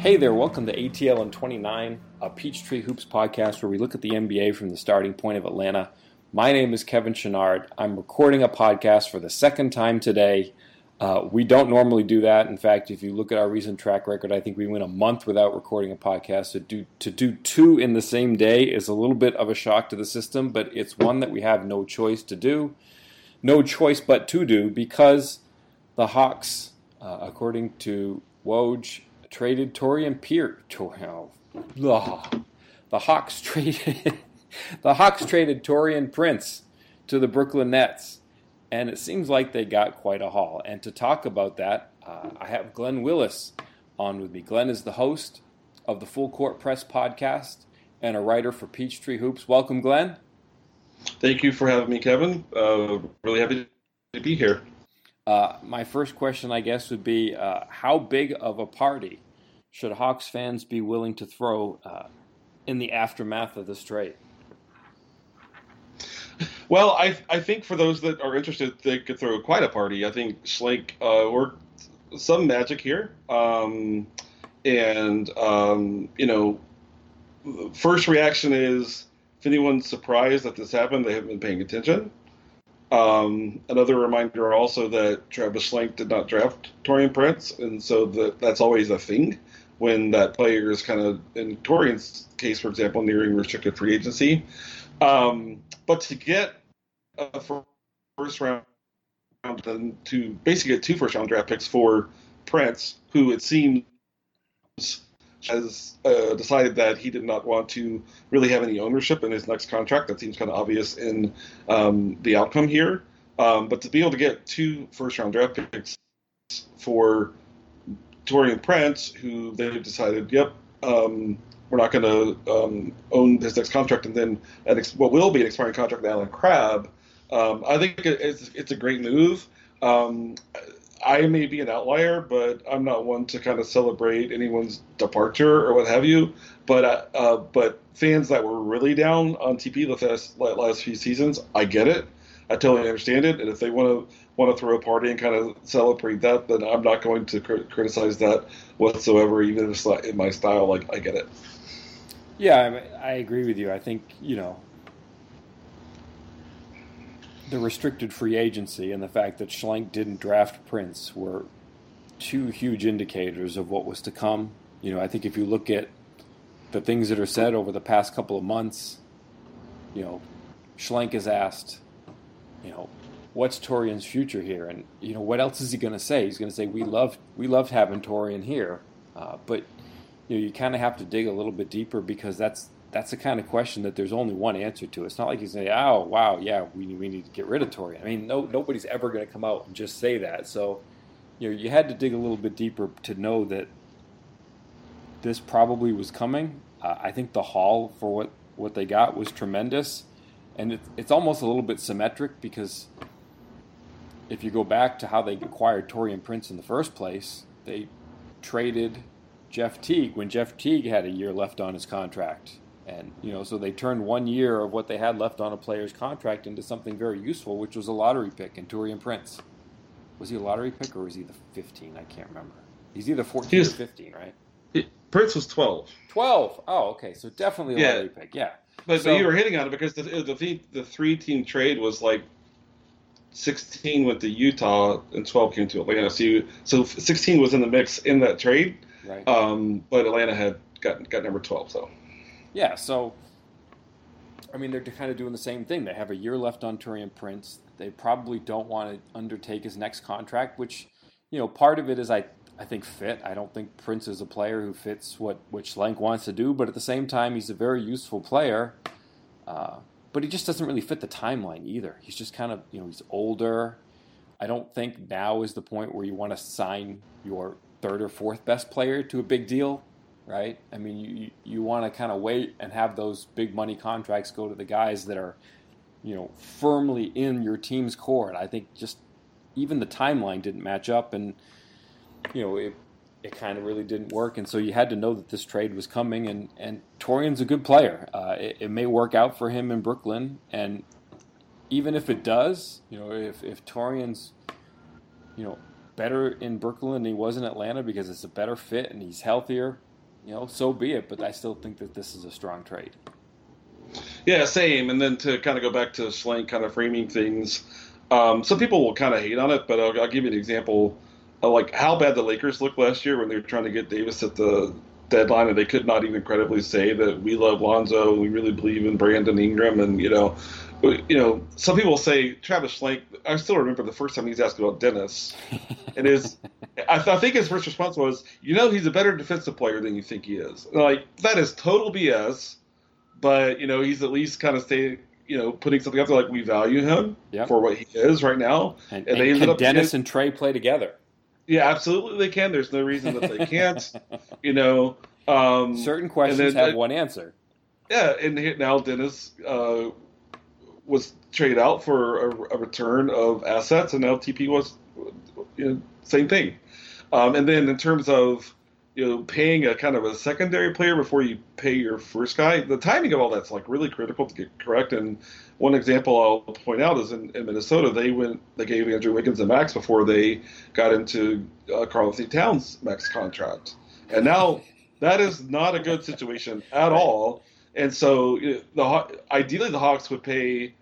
Hey there, welcome to ATL and 29, a Peachtree Hoops podcast where we look at the NBA from the starting point of Atlanta. My name is Kevin Chouinard. I'm recording a podcast for the second time today. Uh, we don't normally do that. In fact, if you look at our recent track record, I think we went a month without recording a podcast. To do, to do two in the same day is a little bit of a shock to the system, but it's one that we have no choice to do. No choice but to do because the Hawks, uh, according to Woj, traded Taurean Pierce. Oh, the Hawks traded the Hawks traded Taurean Prince to the Brooklyn Nets, and it seems like they got quite a haul. And to talk about that, uh, I have Glenn Willis on with me. Glenn is the host of the Full Court Press podcast and a writer for Peachtree Hoops. Welcome, Glenn. Thank you for having me, Kevin. Uh, really happy to be here. Uh, my first question, I guess, would be uh, how big of a party should Hawks fans be willing to throw uh, in the aftermath of this trade? Well, I I think for those that are interested, they could throw quite a party. I think Schlenk uh, worked some magic here, um, and um, you know, first reaction is if anyone's surprised that this happened, they haven't been paying attention. Um, another reminder also that Travis Schlenk did not draft Taurean Prince, and so that that's always a thing when that player is kind of, in Taurean's case, for example, nearing restricted free agency. Um, but to get a first round then to basically get two first round draft picks for Prince, who it seems has uh, decided that he did not want to really have any ownership in his next contract. That seems kind of obvious in um, the outcome here. Um, but to be able to get two first round draft picks for Taurean Prince, who they've decided, yep, um, we're not going to um, own his next contract, and then an ex- what will be an expiring contract with Allen Crabbe. Um, I think it's, it's a great move. Um, I may be an outlier, but I'm not one to kind of celebrate anyone's departure or what have you. But uh, uh but fans that were really down on TP the last, last few seasons, I get it. I totally understand it. And if they want to want to throw a party and kind of celebrate that, then I'm not going to cr- criticize that whatsoever, even if it's not in my style. Like I get it. Yeah, I, I agree with you. I think you know the restricted free agency and the fact that Schlenk didn't draft Prince were two huge indicators of what was to come. You know, I think if you look at the things that are said over the past couple of months, you know, Schlenk is asked, you know, what's Taurean's future here, and you know, what else is he going to say? He's going to say we love we loved having Taurean here, uh, but you know, you kind of have to dig a little bit deeper because that's that's the kind of question that there's only one answer to. It's not like you say, "Oh, wow, yeah, we, we need to get rid of Taurean. I mean, no nobody's ever going to come out and just say that. So, you know, you had to dig a little bit deeper to know that this probably was coming. Uh, I think the haul for what what they got was tremendous, and it, it's almost a little bit symmetric because if you go back to how they acquired Taurean Prince in the first place, they traded Jeff Teague when Jeff Teague had a year left on his contract. And, you know, so they turned one year of what they had left on a player's contract into something very useful, which was a lottery pick in Taurean Prince. Was he a lottery pick or was he the 15? I can't remember. He's either 14 was, or 15, right? It, Prince was 12. 12. Oh, okay. So definitely a yeah. lottery pick. Yeah. But, so, but you were hitting on it because the, the, the three team trade was like 16 went to Utah and 12 came to Atlanta. So, you, so 16 was in the mix in that trade. Right. Um, but Atlanta had got, got number 12, so. Yeah, so I mean, they're kind of doing the same thing. They have a year left on Taurean Prince. They probably don't want to undertake his next contract, which, you know, part of it is I, I think fit. I don't think Prince is a player who fits what, what Schlenk wants to do, but at the same time, he's a very useful player. Uh, but he just doesn't really fit the timeline either. He's just kind of, you know, he's older. I don't think now is the point where you want to sign your third or fourth best player to a big deal right? I mean, you you want to kind of wait and have those big money contracts go to the guys that are, you know, firmly in your team's core. And I think just even the timeline didn't match up, and you know, it it kind of really didn't work. And so you had to know that this trade was coming. And and Taurean's a good player. Uh, it, it may work out for him in Brooklyn, and even if it does, you know, if if Taurean's, you know better in Brooklyn than he was in Atlanta because it's a better fit and he's healthier you know, so be it. But I still think that this is a strong trade. Yeah, same. And then to kind of go back to Schlenk kind of framing things, um, some people will kind of hate on it, but I'll, I'll give you an example Uh, like how bad the Lakers looked last year when they were trying to get Davis at the deadline, and they could not even credibly say that we love Lonzo and we really believe in Brandon Ingram, and you know, you know, some people say Travis Schlenk. I still remember the first time he's asked about Dennis, and his, I, th- I, think his first response was, "You know, he's a better defensive player than you think he is." Like that is total BS but you know he's at least kind of stay you know putting something up there like we value him yep. for what he is right now. And, and, and they ended up Dennis and Trae play together. Yeah, absolutely they can. There's no reason that they can't. you know, um, certain questions then, have uh, one answer. Yeah, and now Dennis uh, was traded out for a, a, return of assets, and now TP was you know, same thing. Um, and then in terms of you know, paying a kind of a secondary player before you pay your first guy, the timing of all that's like really critical to get correct. And one example I'll point out is in, in Minnesota, they went, they gave Andrew Wiggins a max before they got into uh, Karl-Anthony Towns' max contract, and now that is not a good situation at all. And so, you know, the ideally the Hawks would pay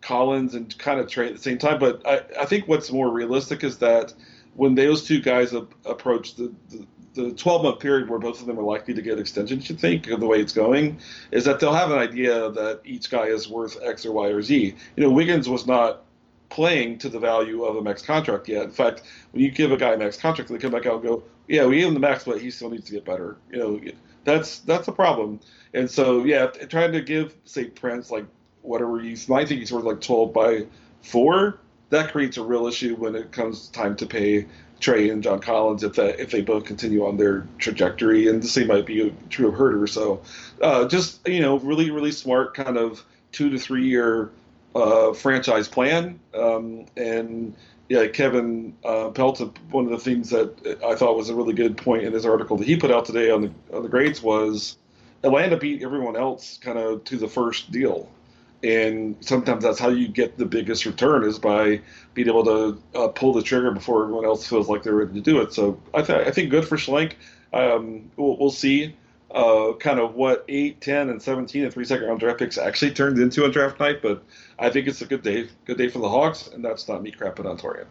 Collins and kind of trade at the same time, but I, I think what's more realistic is that when those two guys approach the, the the 12 month period where both of them are likely to get extensions, you think, of the way it's going, is that they'll have an idea that each guy is worth X or Y or Z. You know, Wiggins was not playing to the value of a max contract yet. In fact, when you give a guy a max contract, they come back out and go, "Yeah, we gave him the max, but he still needs to get better." You know, that's that's a problem. And so, yeah, trying to give say Prince like whatever he's, I think he's worth like 12 by four. That creates a real issue when it comes time to pay Trae and John Collins if that if they both continue on their trajectory, and the same might be true of Huerter. So, uh, just you know, really really smart kind of two to three year uh, franchise plan, um, and yeah, Kevin uh, Pelton. One of the things that I thought was a really good point in his article that he put out today on the on the grades was Atlanta beat everyone else kind of to the first deal and sometimes that's how you get the biggest return is by being able to uh, pull the trigger before everyone else feels like they're ready to do it. So I, th- I think good for Schlenk. Um, we'll, we'll, see uh, kind of what 8, 10, and 17 and three second round draft picks actually turned into on draft night, but I think it's a good day, good day for the Hawks, and that's not me crapping on Taurean.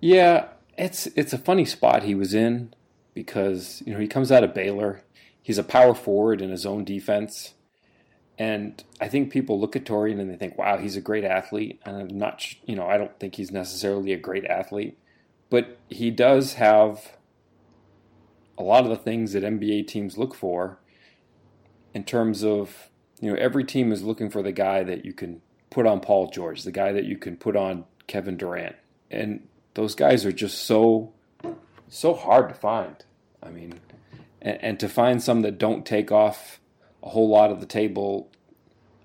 Yeah, it's it's a funny spot he was in because you know he comes out of Baylor. He's a power forward in his own defense and I think people look at Taurean and they think, wow, he's a great athlete. And I'm not, you know, I don't think he's necessarily a great athlete, but he does have a lot of the things that NBA teams look for in terms of, you know, every team is looking for the guy that you can put on Paul George, the guy that you can put on Kevin Durant. And those guys are just so, so hard to find. I mean, and, and to find some that don't take off a whole lot of the table,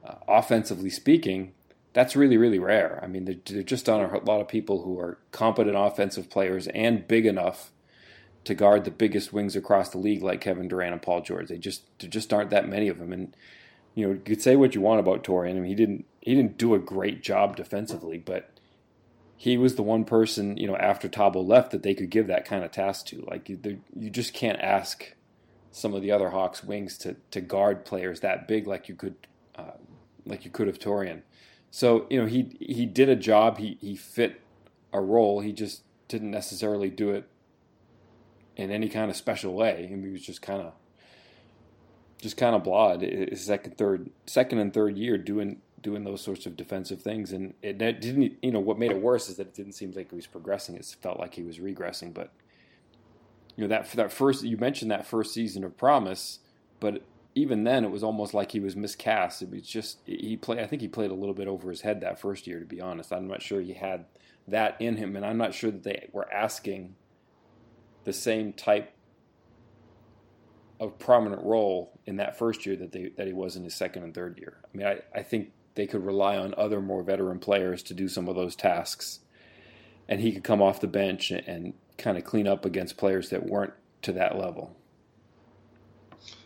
uh, offensively speaking, that's really, really rare. I mean, there, there just aren't a lot of people who are competent offensive players and big enough to guard the biggest wings across the league like Kevin Durant and Paul George. They just there just aren't that many of them. And you know, you could say what you want about Taurean. I mean, he didn't he didn't do a great job defensively, but he was the one person you know after Thabo left that they could give that kind of task to. Like you just can't ask some of the other Hawks wings to to guard players that big like you could uh, like you could have Taurean. So you know he he did a job. He he fit a role. He just didn't necessarily do it in any kind of special way. I mean, he was just kind of just kind of blawed. His second, third, second and third year doing doing those sorts of defensive things, and it didn't. You know what made it worse is that it didn't seem like he was progressing. It felt like he was regressing. But you know that that first you mentioned that first season of promise, but even then it was almost like he was miscast. It was just he played. I think he played a little bit over his head that first year. To be honest, I'm not sure he had that in him, and I'm not sure that they were asking the same type of prominent role in that first year that they that he was in his second and third year. I mean, I, I think they could rely on other more veteran players to do some of those tasks, and he could come off the bench and kind of clean up against players that weren't to that level.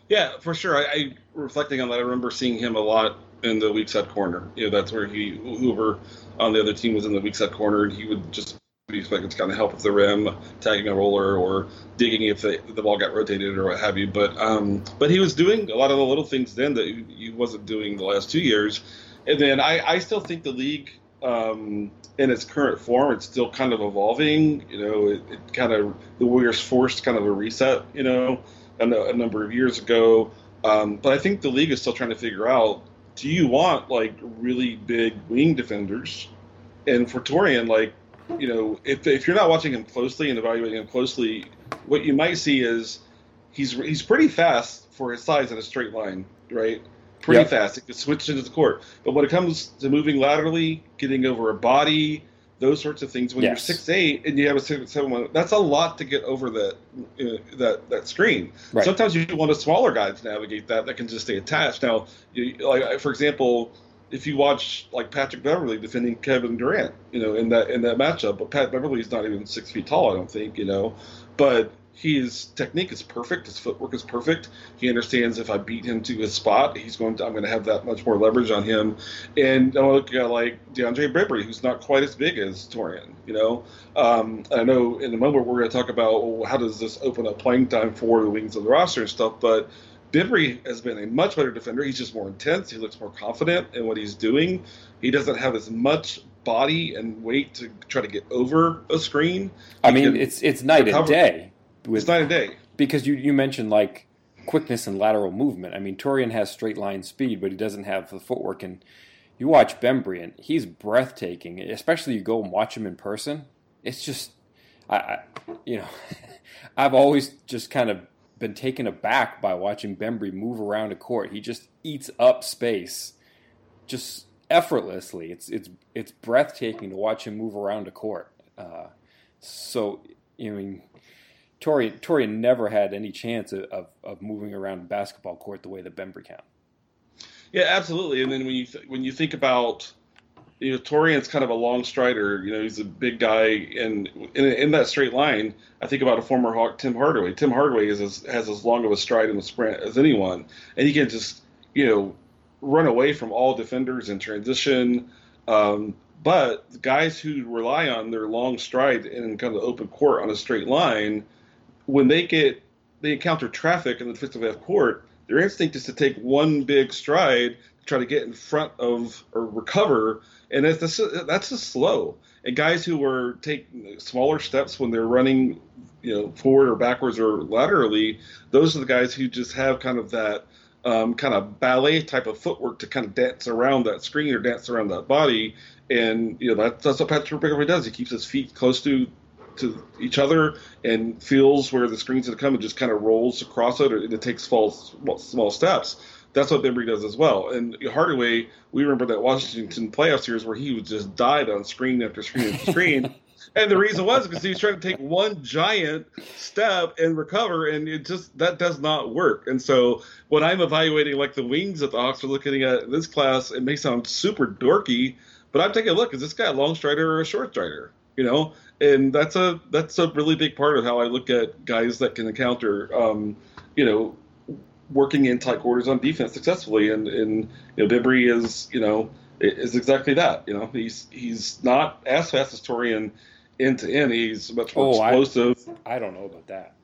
Yeah, for sure. I, I, reflecting on that, I remember seeing him a lot in the weak side corner. You know, that's where he Hoover on the other team was in the weak side corner, and he would just be expect to kind of help with the rim, tagging a roller, or digging if the, the ball got rotated or what have you. But um, but he was doing a lot of the little things then that he, he wasn't doing the last two years. And then I, I still think the league um, in its current form, it's still kind of evolving. You know, it, it kind of the Warriors forced kind of a reset. You know, a, a number of years ago. Um, but I think the league is still trying to figure out: Do you want like really big wing defenders? And for Taurean, like you know, if if you're not watching him closely and evaluating him closely, what you might see is he's he's pretty fast for his size in a straight line, right? Pretty yep. fast. It can switch into the court. But when it comes to moving laterally, getting over a body, those sorts of things. When yes. you're six eight and you have a six seven one, that's a lot to get over that uh, that that screen. Right. Sometimes you want a smaller guy to navigate that that can just stay attached. Now, you, like for example, if you watch like Patrick Beverley defending Kevin Durant, you know, in that in that matchup, but Pat Beverley is not even six feet tall, I don't think, you know, but his technique is perfect. His footwork is perfect. He understands if I beat him to his spot, he's going to. I'm going to have that much more leverage on him. And I look at like DeAndre Bembry, who's not quite as big as Taurean. You know, um, I know in a moment we're going to talk about well, how does this open up playing time for the wings of the roster and stuff. But Bembry has been a much better defender. He's just more intense. He looks more confident in what he's doing. He doesn't have as much body and weight to try to get over a screen. I mean, it's it's night recover. and day with it's night and day because you you mentioned like quickness and lateral movement. I mean, Taurean has straight line speed, but he doesn't have the footwork. And you watch Bembry, and he's breathtaking. Especially you go and watch him in person. It's just, I, I you know, I've always just kind of been taken aback by watching Bembry move around a court. He just eats up space, just effortlessly. It's it's it's breathtaking to watch him move around a court. Uh, so, I mean, Taurean, Taurean never had any chance of, of, of moving around a basketball court the way that Bembry can. Yeah, absolutely. And then when you th- when you think about you know Taurean's kind of a long strider. You know, he's a big guy, and in, in that straight line, I think about a former Hawk, Tim Hardaway. Tim Hardaway is as, has as long of a stride in the sprint as anyone, and he can just you know run away from all defenders in transition. Um, but guys who rely on their long stride in kind of open court on a straight line when they get they encounter traffic in the defensive half court, their instinct is to take one big stride to try to get in front of or recover, and that's that's just slow. And guys who are take smaller steps when they're running, you know, forward or backwards or laterally, those are the guys who just have kind of that um, kind of ballet type of footwork to kind of dance around that screen or dance around that body. And you know that, that's what Patrick Beverley does. He keeps his feet close to to each other and feels where the screen's going to come and just kind of rolls across it, or it takes small, small steps. That's what Bembry does as well. And Hardaway, we remember that Washington playoff series where he was just died on screen after screen after screen. and the reason was because he was trying to take one giant step and recover, and it just that does not work. And so when I'm evaluating like the wings that the Hawks are looking at in this class, it may sound super dorky, but I'm taking a look: is this guy a long strider or a short strider? You know, and that's a that's a really big part of how I look at guys that can encounter, um, you know, working in tight quarters on defense successfully. And and you know, Bembry is you know is exactly that. You know, he's he's not as fast as Taurean end to end. He's much more oh, explosive. I, I, don't know about that.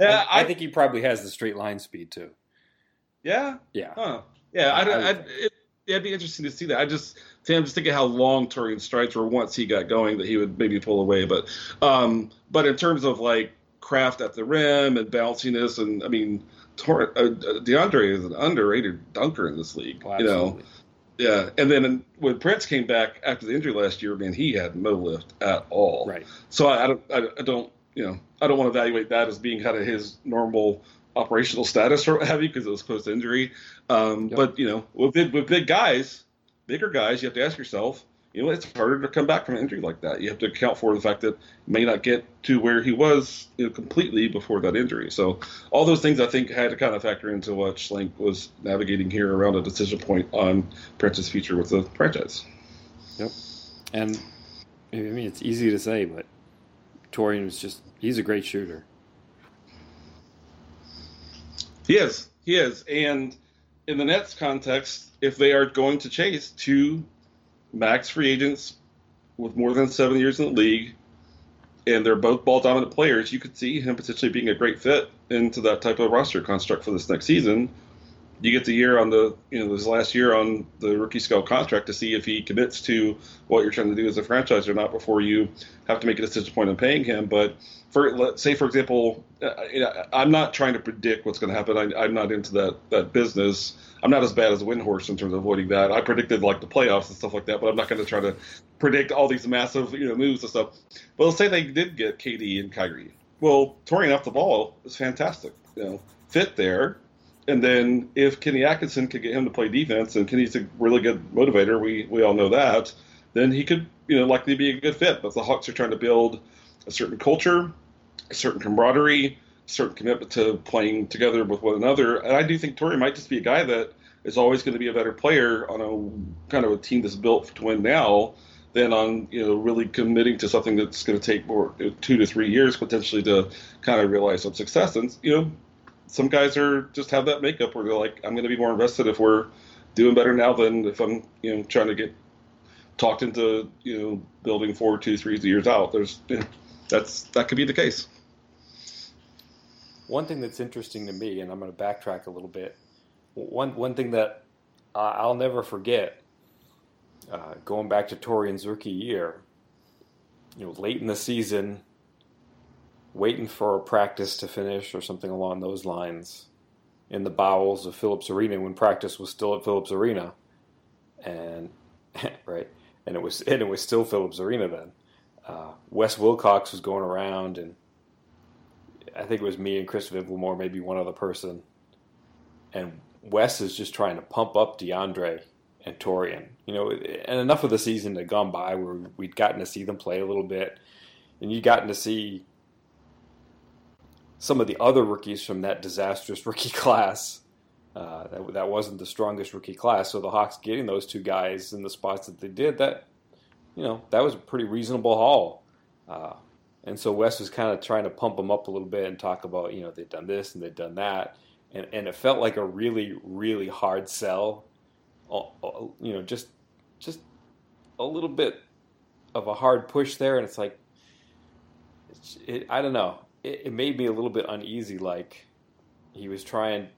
yeah, I, I, think he probably has the straight line speed too. Yeah. Yeah. Huh. Yeah. I, I, it, it'd be interesting to see that. I just I'm just thinking how long Taurean strikes were once he got going that he would maybe pull away. But um, but in terms of like craft at the rim and bounciness, and I mean, Tor- uh, DeAndre is an underrated dunker in this league. Oh, you know, yeah. And then when Prince came back after the injury last year, man, he had no lift at all. Right. So I, I don't, I, I don't, you know, I don't want to evaluate that as being kind of his normal operational status or what have you because it was post injury. Um, yep. But you know, with big, with big guys, bigger guys, you have to ask yourself, you know, it's harder to come back from an injury like that. You have to account for the fact that he may not get to where he was you know, completely before that injury. So all those things I think had to kind of factor into what Schlenk was navigating here around a decision point on Prince's future with the franchise. Yep. And I mean, it's easy to say, but Taurean is just—he's a great shooter. He is. He is. And in the Nets context, if they are going to chase two max free agents with more than seven years in the league, and they're both ball dominant players, you could see him potentially being a great fit into that type of roster construct for this next season you get the year on the you know this last year on the rookie scale contract to see if he commits to what you're trying to do as a franchise or not before you have to make a decision point on paying him. But for let's say for example, uh, I'm not trying to predict what's going to happen. I, am not into that that business. I'm not as bad as a Windhorst in terms of avoiding that. I predicted like the playoffs and stuff like that, but I'm not going to try to predict all these massive you know moves and stuff. But let's say they did get KD and Kyrie. Well, Taurean off the ball is fantastic. You know, fit there and then if Kenny Atkinson could get him to play defense, and Kenny's a really good motivator, we we all know that, then he could you know likely be a good fit. But the Hawks are trying to build a certain culture, a certain camaraderie, a certain commitment to playing together with one another. And I do think Torrey might just be a guy that is always going to be a better player on a kind of a team that's built to win now than on you know really committing to something that's going to take more two to three years potentially to kind of realize some success. And you know some guys are just have that makeup where they're like, I'm going to be more invested if we're doing better now than if I'm you know trying to get talked into you know building four, two, three years out. There's that's that could be the case. One thing that's interesting to me, and I'm going to backtrack a little bit. One one thing that I'll never forget, uh, going back to Taurean's rookie year, you know, late in the season, waiting for a practice to finish or something along those lines in the bowels of Phillips Arena when practice was still at Phillips Arena, and right, and it was and it was still Phillips Arena then. Uh, Wes Wilcox was going around, and I think it was me and Chris Vivlamore, maybe one other person, and Wes is just trying to pump up DeAndre and Taurean. You know, and enough of the season had gone by where we'd gotten to see them play a little bit, and you'd gotten to see some of the other rookies from that disastrous rookie class. Uh, that, that wasn't the strongest rookie class. So the Hawks getting those two guys in the spots that they did, that you know, that was a pretty reasonable haul. Uh, and so Wes was kind of trying to pump them up a little bit and talk about, you know, they'd done this and they'd done that. And, and it felt like a really, really hard sell. You know, just just a little bit of a hard push there. And it's like, it, I don't know it, it made me a little bit uneasy. Like he was trying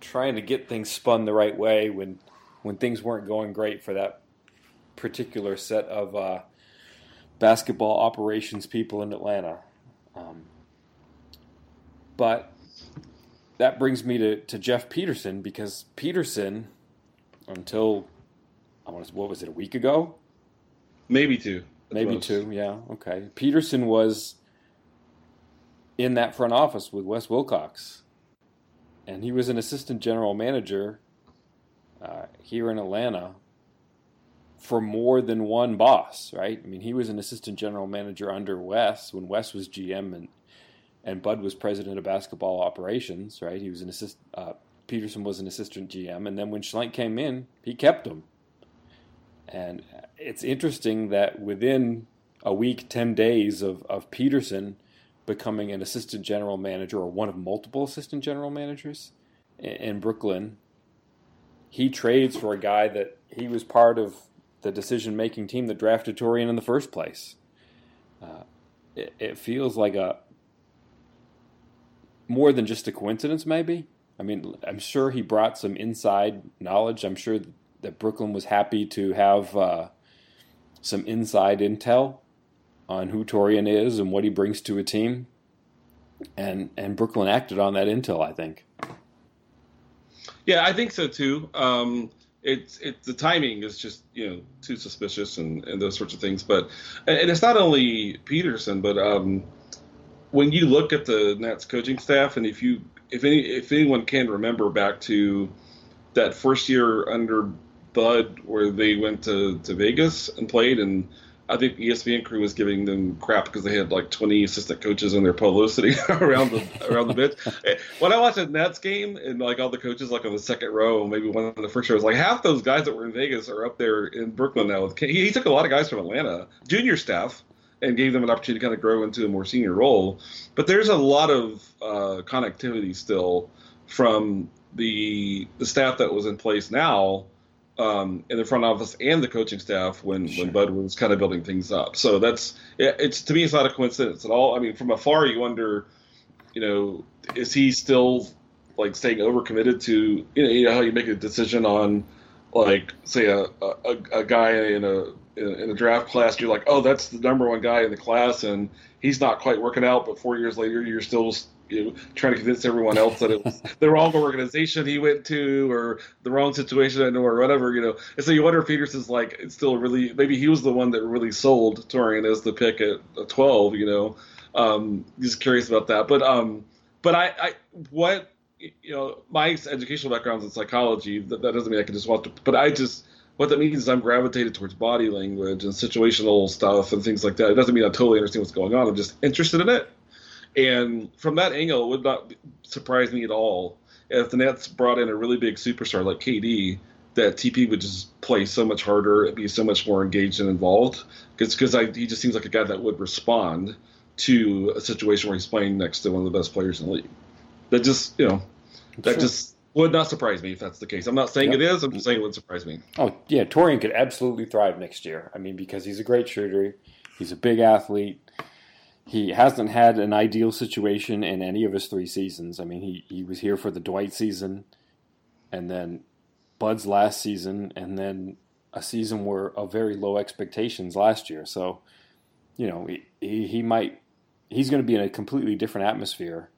trying to get things spun the right way when when things weren't going great for that particular set of uh, basketball operations people in Atlanta. Um, but that brings me to, to Jeff Peterson because Peterson, until I want to, what was it a week ago? Maybe two. Maybe two. Yeah. Okay. Peterson was in that front office with Wes Wilcox. And he was an assistant general manager uh, here in Atlanta for more than one boss, right? I mean, he was an assistant general manager under Wes when Wes was GM and and Bud was president of basketball operations, right? He was an assist. Uh, Peterson was an assistant GM, and then when Schlenk came in, he kept him. And it's interesting that within a week, ten days of of Peterson becoming an assistant general manager or one of multiple assistant general managers in Brooklyn. He trades for a guy that he was part of the decision making team that drafted Taurean in the first place. Uh, it, it, feels like a more than just a coincidence, maybe. I mean, I'm sure he brought some inside knowledge. I'm sure that Brooklyn was happy to have uh, some inside intel on who Taurean is and what he brings to a team. And and Brooklyn acted on that intel, I think. Yeah, I think so too. Um, it's it the timing is just you know too suspicious and, and those sorts of things. But and it's not only Peterson, but um, when you look at the Nets coaching staff, and if you if any if anyone can remember back to that first year under Bud, where they went to to Vegas and played and I think ESPN crew was giving them crap because they had like 20 assistant coaches in their polo sitting around the around the bench. When I watched a Nets game and like all the coaches like on the second row, maybe one of the first rows, like half those guys that were in Vegas are up there in Brooklyn now. He, he took a lot of guys from Atlanta, junior staff, and gave them an opportunity to kind of grow into a more senior role. But there's a lot of uh, connectivity still from the the staff that was in place now um, in the front office and the coaching staff when, sure. when Bud was kind of building things up. So that's it's to me it's not a coincidence at all. I mean, from afar you wonder, you know, is he still like staying overcommitted to you know, you know how you make a decision on like say a, a, a guy in a in a draft class you're like oh that's the number one guy in the class and he's not quite working out but four years later you're still you know, trying to convince everyone else that it was the wrong organization he went to or the wrong situation or whatever, you know. And so you wonder if Peterson's like it's still really maybe he was the one that really sold Taurean as the pick at 12, you know. Um, just curious about that. But um, but I, I what you know my educational background is in psychology. That, that doesn't mean I can just watch. To, but I just what that means is I'm gravitated towards body language and situational stuff and things like that. It doesn't mean I totally understand what's going on. I'm just interested in it. And from that angle, it would not surprise me at all if the Nets brought in a really big superstar like KD. That TP would just play so much harder, and be so much more engaged and involved. Because he just seems like a guy that would respond to a situation where he's playing next to one of the best players in the league. That just you know, that sure. just would not surprise me if that's the case. I'm not saying yep. it is. I'm just saying it would surprise me. Oh yeah, Taurean could absolutely thrive next year. I mean, because he's a great shooter, he's a big athlete. He hasn't had an ideal situation in any of his three seasons. I mean, he, he was here for the Dwight season, and then Bud's last season, and then a season where of very low expectations last year. So, you know, he, he might he's going to be in a completely different atmosphere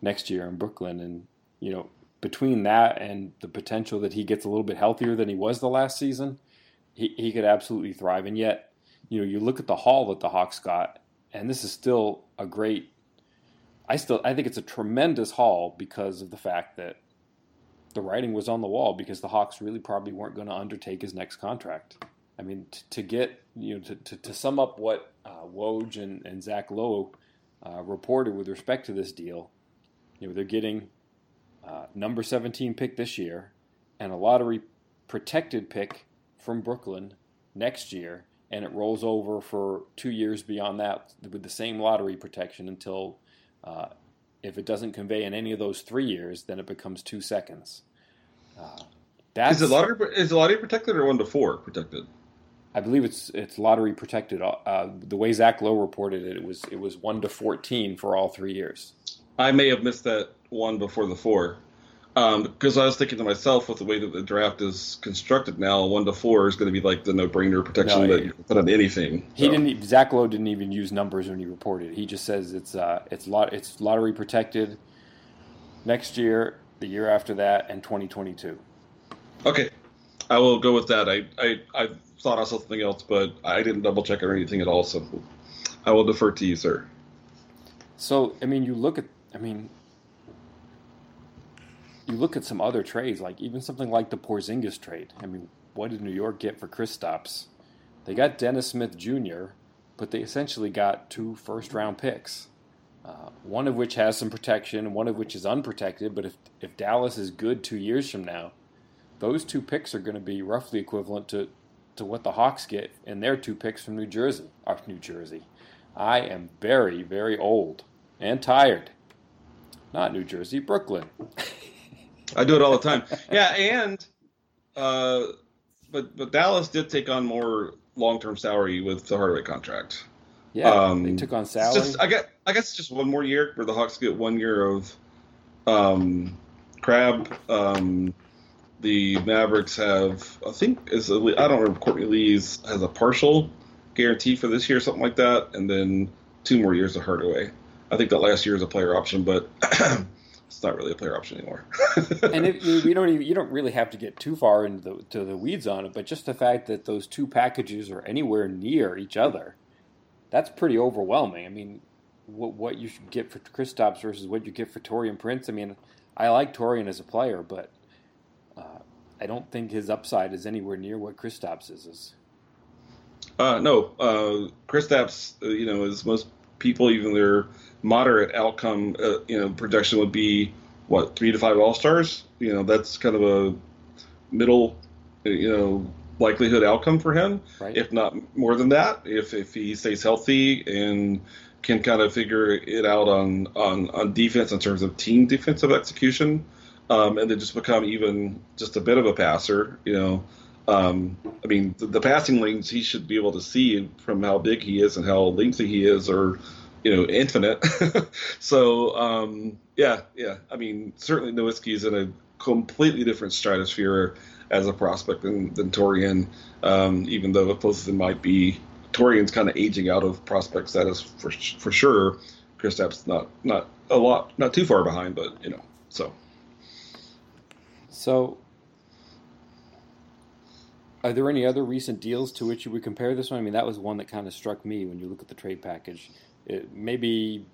next year in Brooklyn, and you know, between that and the potential that he gets a little bit healthier than he was the last season, he, he could absolutely thrive. And yet, you know, you look at the haul that the Hawks got, and this is still a great. I still I think it's a tremendous haul because of the fact that the writing was on the wall because the Hawks really probably weren't going to undertake his next contract. I mean, t- to get you know to, to, to sum up what uh, Woj and, and Zach Lowe uh, reported with respect to this deal, you know they're getting uh, number 17 pick this year and a lottery protected pick from Brooklyn next year, and it rolls over for two years beyond that with the same lottery protection until uh, if it doesn't convey in any of those three years, then it becomes two seconds. Uh, that's, is it lottery? Is it lottery protected or one to four protected? I believe it's it's lottery protected. Uh, the way Zach Lowe reported it, it was it was one to fourteen for all three years. I may have missed that one before the four. Because um, I was thinking to myself, with the way that the draft is constructed now, one to four is going to be like the no-brainer protection no, that you can put on anything. He so. didn't. Zach Lowe didn't even use numbers when he reported. He just says it's uh, it's lot it's lottery protected next year, the year after that, and 2022. Okay, I will go with that. I I, I thought I saw something else, but I didn't double check or anything at all. So I will defer to you, sir. So I mean, you look at I mean, you look at some other trades, like even something like the Porzingis trade. I mean, what did New York get for Kristaps? They got Dennis Smith Jr., but they essentially got two first round picks. Uh, one of which has some protection, one of which is unprotected. But if if Dallas is good two years from now, those two picks are going to be roughly equivalent to to what the Hawks get in their two picks from New Jersey. Or New Jersey. I am very very old and tired. Not New Jersey, Brooklyn. I do it all the time. Yeah, and uh, but but Dallas did take on more long term salary with the Hardaway contract. Yeah, um, they took on salary. Just, I guess I guess it's just one more year where the Hawks get one year of um, Crabbe. Um, the Mavericks have, I think, is I don't remember. Courtney Lee's has a partial guarantee for this year, something like that, and then two more years of Hardaway. I think that last year is a player option, but it's not really a player option anymore. and if, you don't even, you don't really have to get too far into the, to the weeds on it, but just the fact that those two packages are anywhere near each other, that's pretty overwhelming. I mean, what what you should get for Kristaps versus what you get for Taurean Prince. I mean, I like Taurean as a player, but uh, I don't think his upside is anywhere near what Kristaps is. is. Uh, no, uh, Kristaps, uh, you know, as most people, even their moderate outcome, uh, you know, projection would be what three to five All Stars. You know, that's kind of a middle, you know, likelihood outcome for him, right. if not more than that. If if he stays healthy and can kind of figure it out on on on defense in terms of team defensive execution, um, and then just become even just a bit of a passer, you know. Um, I mean, the, the, passing lanes he should be able to see from how big he is and how lengthy he is, or you know, infinite. so um, yeah, yeah. I mean, certainly Nowitzki is in a completely different stratosphere as a prospect than, than Taurean, um, even though both of them might be. Taurean's kind of aging out of prospect status for for sure. Kristaps not not a lot, not too far behind, but you know, so. So, are there any other recent deals to which you would compare this one? I mean, that was one that kind of struck me when you look at the trade package. It, maybe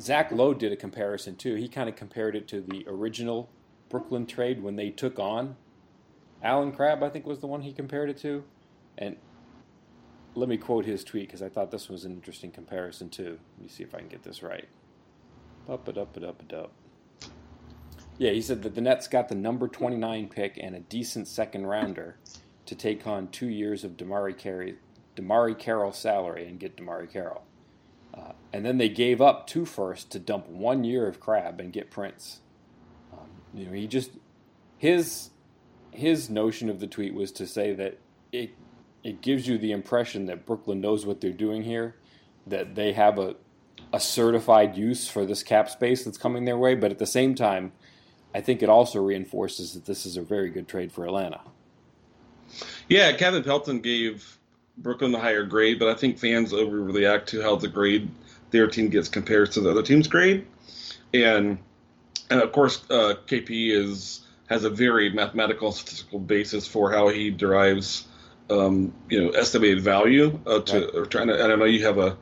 Zach Lowe did a comparison too. He kind of compared it to the original Brooklyn trade when they took on Allen Crabbe. I think was the one he compared it to, and let me quote his tweet because I thought this was an interesting comparison too. Let me see if I can get this right. Up it up it up it up. Yeah, he said that the Nets got the number 29 pick and a decent second rounder to take on two years of Damari, Carey, DeMarre Carroll salary and get DeMarre Carroll. Uh, and then they gave up two firsts to dump one year of Crabbe and get Prince. Um, you know, he just his his notion of the tweet was to say that it it gives you the impression that Brooklyn knows what they're doing here, that they have a a certified use for this cap space that's coming their way, but at the same time, I think it also reinforces that this is a very good trade for Atlanta. Yeah, Kevin Pelton gave Brooklyn the higher grade, but I think fans overreact to how the grade their team gets compared to the other team's grade, and and of course uh, KP is has a very mathematical statistical basis for how he derives um, you know estimated value uh, to right. or trying to. And I know you have a,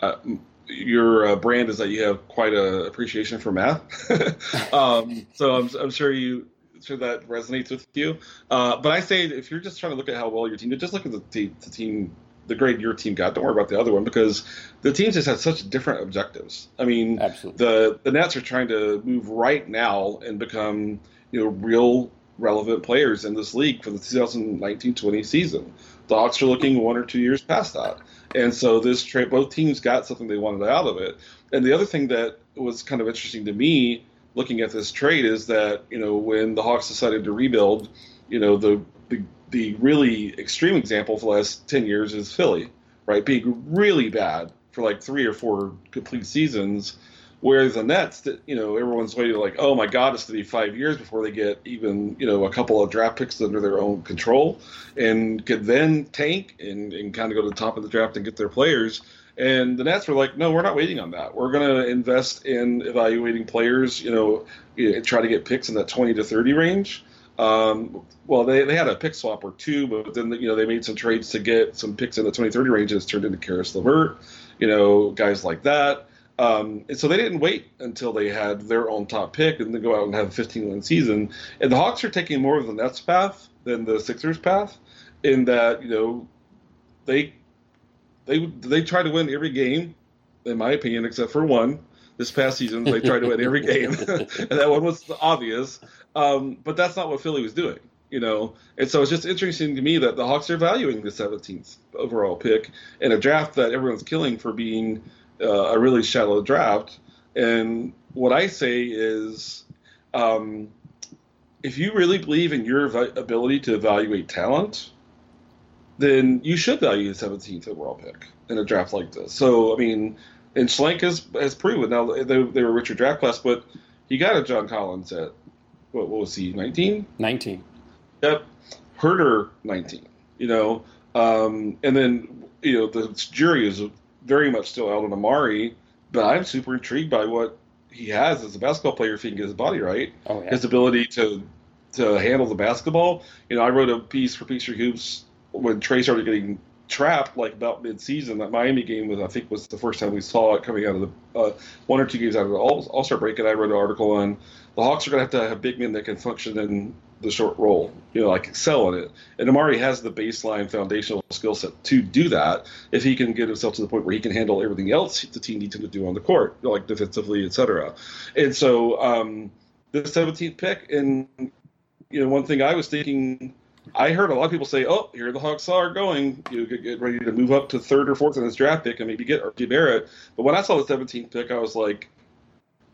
a your uh, brand is that you have quite a appreciation for math. um, so I'm, I'm sure you sure that resonates with you. Uh, but I say if you're just trying to look at how well your team did, just look at the, team, the team, the grade your team got. Don't worry about the other one because the teams just had such different objectives. I mean, Absolutely. the the Nets are trying to move right now and become you know real relevant players in this league for the 2019-20 season. The Hawks are looking one or two years past that. And so this trade, both teams got something they wanted out of it. And the other thing that was kind of interesting to me looking at this trade is that you know when the Hawks decided to rebuild, you know the the, the really extreme example for the last ten years is Philly, right? Being really bad for like three or four complete seasons. Whereas the Nets, you know, everyone's waiting like, oh my God, it's going to be five years before they get even you know a couple of draft picks under their own control, and could then tank and, and kind of go to the top of the draft and get their players. And the Nets were like, no, we're not waiting on that. We're going to invest in evaluating players, you know, try to get picks in that 20 to 30 range. Um, well, they, they had a pick swap or two, but then, you know, they made some trades to get some picks in the 20, 30 range it's turned into Caris LeVert, you know, guys like that. Um, and so they didn't wait until they had their own top pick and then go out and have a 15 win season. And the Hawks are taking more of the Nets path than the Sixers path in that, you know, they they they try to win every game, in my opinion, except for one. This past season, they tried to win every game, and that one was obvious. Um, but that's not what Philly was doing, you know. And so it's just interesting to me that the Hawks are valuing the 17th overall pick in a draft that everyone's killing for being uh, a really shallow draft. And what I say is, um, if you really believe in your ability to evaluate talent, then you should value the 17th overall pick in a draft like this. So, I mean, and Schlenk has, has proven now they, they were a richer draft class, but he got a John Collins at what, what was he 19? 19. Yep. Huerter 19. You know, um, and then you know the jury is very much still out on Omari, but I'm super intrigued by what he has as a basketball player if he can get his body right. Oh, yeah. His ability to to handle the basketball. You know, I wrote a piece for Peachtree Hoops when Trae started getting trapped, like about mid-season, that Miami game was, I think, was the first time we saw it coming out of the uh, one or two games out of the All Star break. And I wrote an article on the Hawks are going to have to have big men that can function in the short roll, you know, like excel in it. And Omari has the baseline foundational skill set to do that if he can get himself to the point where he can handle everything else the team needs him to do on the court, like defensively, etc. And so um, the 17th pick, and you know, one thing I was thinking I heard a lot of people say, "Oh, here the Hawks are going. You get ready to move up to third or fourth in this draft pick and maybe get RJ Barrett." But when I saw the 17th pick, I was like,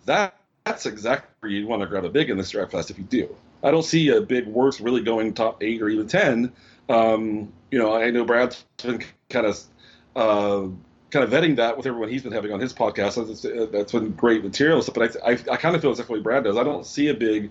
"That that's exactly where you'd want to grab a big in this draft class if you do." I don't see a big worth really going top eight or even ten. Um, you know, I know Brad's been kind of uh, kind of vetting that with everyone he's been having on his podcast. That's, been great material. But I, I, I kind of feel exactly what Brad does. I don't see a big.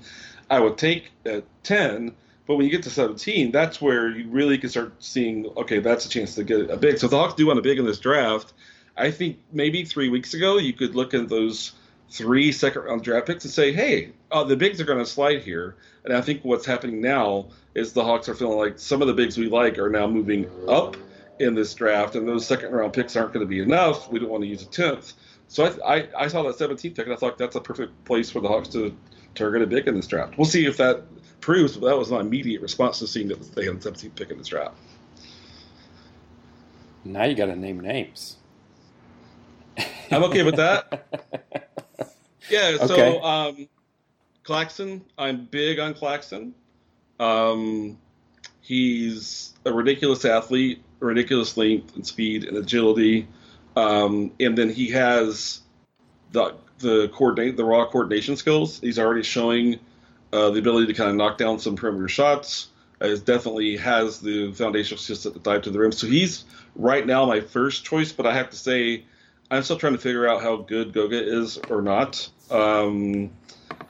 I would take at ten, but when you get to seventeen, that's where you really can start seeing. Okay, that's a chance to get a big. So the Hawks do want a big in this draft. I think maybe three weeks ago you could look at those three second round draft picks and say, hey, uh, the bigs are going to slide here. And I think what's happening now is the Hawks are feeling like some of the bigs we like are now moving up in this draft, and those second round picks aren't going to be enough. We don't want to use a tenth. So I, I, I saw that 17th pick, and I thought that's a perfect place for the Hawks to target a big in this draft. We'll see if that proves, but that was my immediate response to seeing that they had a 17th pick in this draft. Now you got to name names. I'm okay with that. yeah. So okay. um, Claxton, I'm big on Claxton. Um, he's a ridiculous athlete, ridiculous length and speed and agility, um, and then he has the the coordinate the raw coordination skills. He's already showing uh, the ability to kind of knock down some perimeter shots. Uh, definitely has the foundational skills to dive to the rim. So he's right now my first choice, but I have to say I'm still trying to figure out how good Goga is or not. Um,